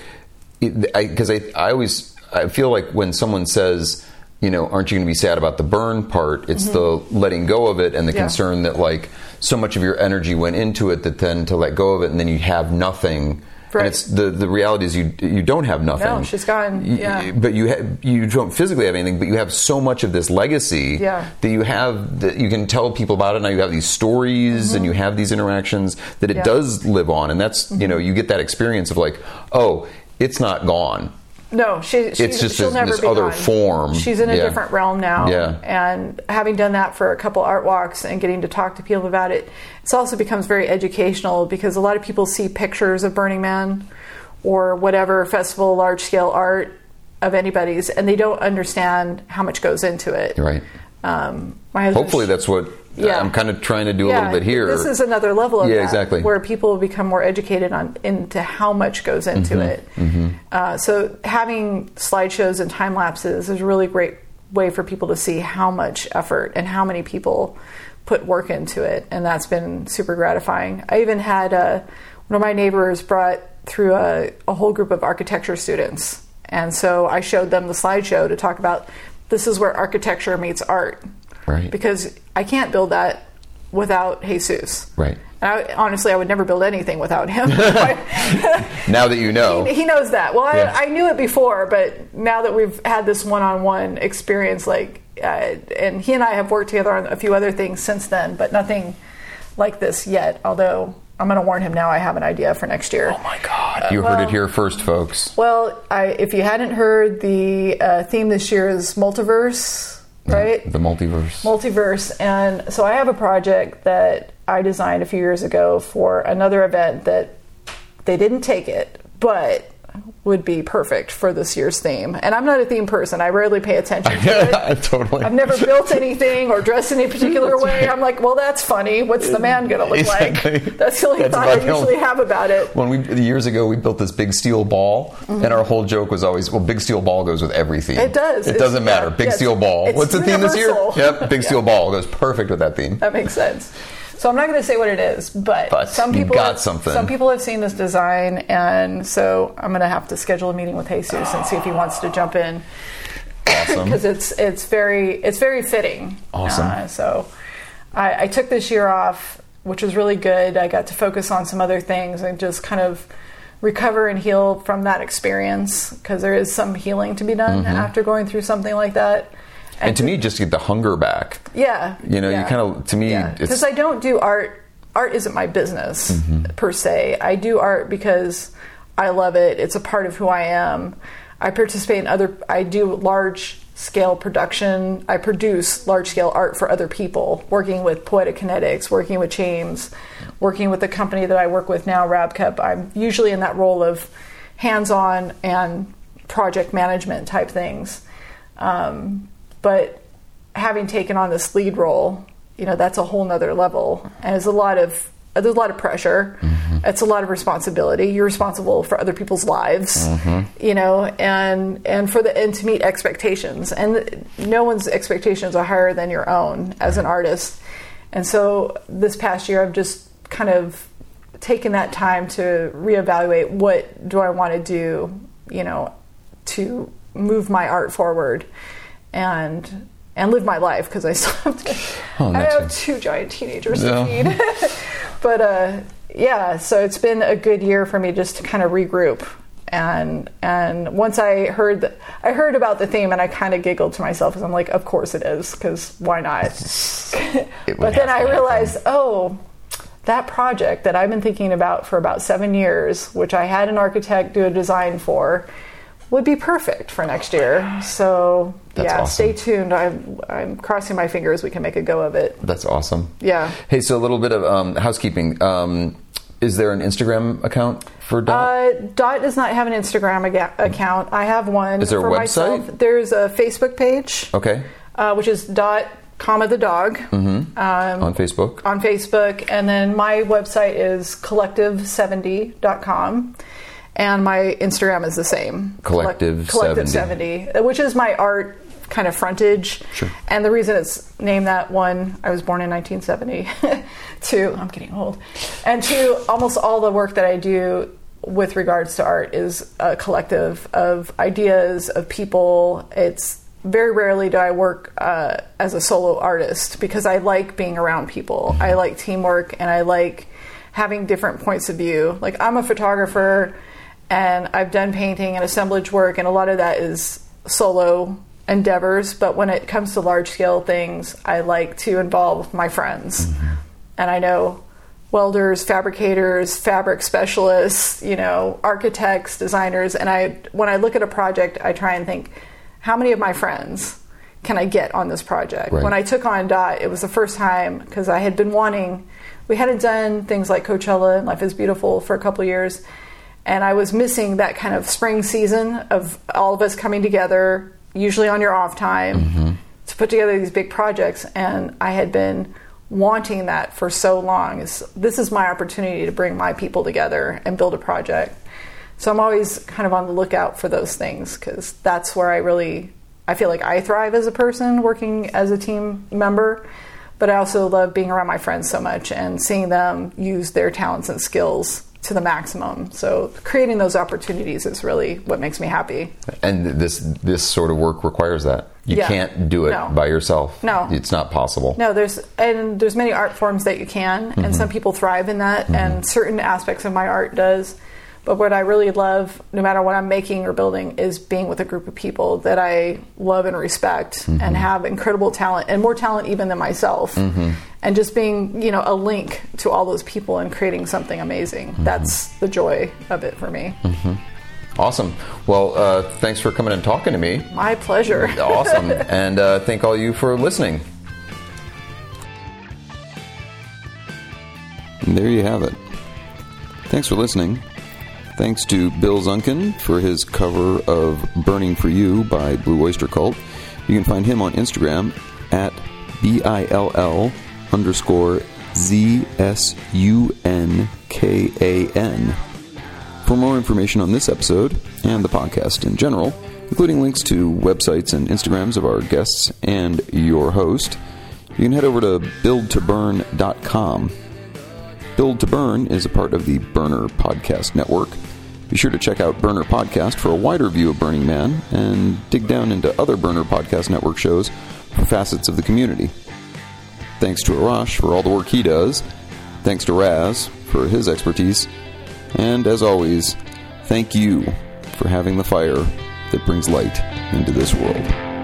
because I, I always I feel like when someone says you know aren't you going to be sad about the burn part? It's the letting go of it and the Mm-hmm. Yeah. concern that like so much of your energy went into it that then to let go of it and then you have nothing. Right. And it's the the reality is you you don't have nothing. No, she's gone. Yeah. But you ha- you don't physically have anything, but you have so much of this legacy Yeah. that you have that you can tell people about it now you have these stories and you have these interactions that it Mm-hmm. Yeah. Mm-hmm. does live on and that's you know you get that experience of like oh it's not gone No, she, she It's just she'll this- never this be other gone. form. She's in a Yeah. different realm now. Yeah. And having done that for a couple art walks and getting to talk to people about it, it's also becomes very educational because a lot of people see pictures of Burning Man or whatever festival, large scale art of anybody's, and they don't understand how much goes into it. right Um, my hopefully that's what Yeah. i'm kind of trying to do a little bit here This is another level of Yeah, that, exactly. where people become more educated on into how much goes into Mm-hmm. it. Uh, so having slideshows and time lapses is a really great way for people to see how much effort and how many people put work into it, and that's been super gratifying. I even had uh, one of my neighbors brought through a, a whole group of architecture students, and so I showed them the slideshow to talk about this is where architecture meets art Right. because I can't build that without Jesus. Right. And I, honestly, I would never build anything without him. now that you know he, he knows that. Well, Yeah. I, I knew it before, but now that we've had this one-on-one experience, like, uh, and he and I have worked together on a few other things since then, but nothing like this yet. Although I'm going to warn him now. I have an idea for next year. oh my god you heard it here first folks Well, I, if you hadn't heard, the uh, theme this year is multiverse, right? the multiverse multiverse and so i have a project that i designed a few years ago for another event that they didn't take it but would be perfect for this year's theme and i'm not a theme person i rarely pay attention to it totally I've never built anything or dressed any particular way. I'm like, well, that's funny. What's the man going to look Exactly. like? That's the only That's thought I about the only- usually have about it. when we years ago we built this big steel ball Mm-hmm. and our whole joke was always well big steel ball goes with everything It does. it It's- doesn't matter yeah, big yes. steel ball what's the theme this year yep big steel ball goes perfect with that theme That makes sense. So I'm not going to say what it is, but, But some people got have, something. Some people have seen this design, and so I'm going to have to schedule a meeting with Jesus and see if he wants to jump in awesome because it's it's very it's very fitting. Awesome. Uh, so I, I took this year off, which was really good. I got to focus on some other things and just kind of recover and heal from that experience because there is some healing to be done after going through something like that. Mm-hmm. and to me just to get the hunger back Yeah. You know, you kinda- to me, it's- because I don't do art. Art isn't my business Mm-hmm. per se. I do art because I love it. It's a part of who I am. I participate in other. I do large scale production. I produce large scale art for other people, working with Poetic Kinetics, working with James, working with the company that I work with now, Rabcup. I'm usually in that role of hands on and project management type things. Um, but having taken on this lead role, you know, that's a whole nother level. And it's a lot of there's a lot of pressure. Mm-hmm. It's a lot of responsibility. You're responsible for other people's lives, mm-hmm. you know, and and for the and to meet expectations. And no one's expectations are higher than your own as an artist. And so this past year, I've just kind of taken that time to reevaluate what do I want to do, you know, to move my art forward, and and live my life because I still have to. Oh, I have two giant teenagers yeah. to feed. but uh, yeah, so it's been a good year for me just to kind of regroup. And and once I heard that, I heard about the theme and I kind of giggled to myself because I'm like, of course it is because why not? but then I realized, oh, that project that I've been thinking about for about seven years, which I had an architect do a design for, would be perfect for next year. So That's yeah, awesome. stay tuned. I'm I'm crossing my fingers we can make a go of it. That's awesome. Yeah. Hey, so a little bit of um, housekeeping. Um, is there an Instagram account for Dot? Uh, Dot does not have an Instagram aga- account. I have one. Is there for a website? Myself. There's a Facebook page. Okay. Uh, which is Dot comma the dog mm-hmm. um, on Facebook. On Facebook, and then my website is collective70.com and my Instagram is the same. Collective, Collective 70. 70, which is my art kind of frontage. Sure. And the reason it's named that one, I was born in 1970. two, I'm getting old. And two, almost all the work that I do with regards to art is a collective of ideas, of people. It's very rarely do I work uh, as a solo artist because I like being around people. I like teamwork and I like having different points of view. Like, I'm a photographer and I've done painting and assemblage work, and a lot of that is solo endeavors. But when it comes to large scale things, I like to involve my friends. Mm-hmm. And I know welders, fabricators, fabric specialists, you know, architects, designers. And I, when I look at a project, I try and think, how many of my friends can I get on this project? Right. When I took on Dot, it was the first time because I had been wanting. We hadn't done things like Coachella and Life is Beautiful for a couple years and I was missing that kind of spring season of all of us coming together, usually on your off time, mm-hmm. to put together these big projects. And I had been wanting that for so long. this is my opportunity to bring my people together and build a project. So I'm always kind of on the lookout for those things because that's where I really I feel like I thrive as a person working as a team member. But I also love being around my friends so much and seeing them use their talents and skills to the maximum. So creating those opportunities is really what makes me happy. And this this sort of work requires that. You yeah. can't do it no. by yourself. No, it's not possible. No, there's and there's many art forms that you can, mm-hmm. and some people thrive in that, mm-hmm. and certain aspects of my art does. But what I really love, no matter what I'm making or building, is being with a group of people that I love and respect mm-hmm. and have incredible talent and more talent even than myself. Mm-hmm. And just being, you know, a link to all those people and creating something amazing. Mm-hmm. That's the joy of it for me. Mm-hmm. Awesome. Well, uh, thanks for coming and talking to me. My pleasure. awesome. And uh, thank all you for listening. And there you have it. Thanks for listening. Thanks to Bill Zsunkan for his cover of Burning for You by Blue Oyster Cult. You can find him on Instagram at B I L L underscore Z S U N K A N. For more information on this episode and the podcast in general, including links to websites and Instagrams of our guests and your host, you can head over to buildtoburn.com. Build to Burn is a part of the Burner Podcast Network. Be sure to check out Burner Podcast for a wider view of Burning Man and dig down into other Burner Podcast Network shows for facets of the community. Thanks to Arash for all the work he does. Thanks to Raz for his expertise. And as always, thank you for having the fire that brings light into this world.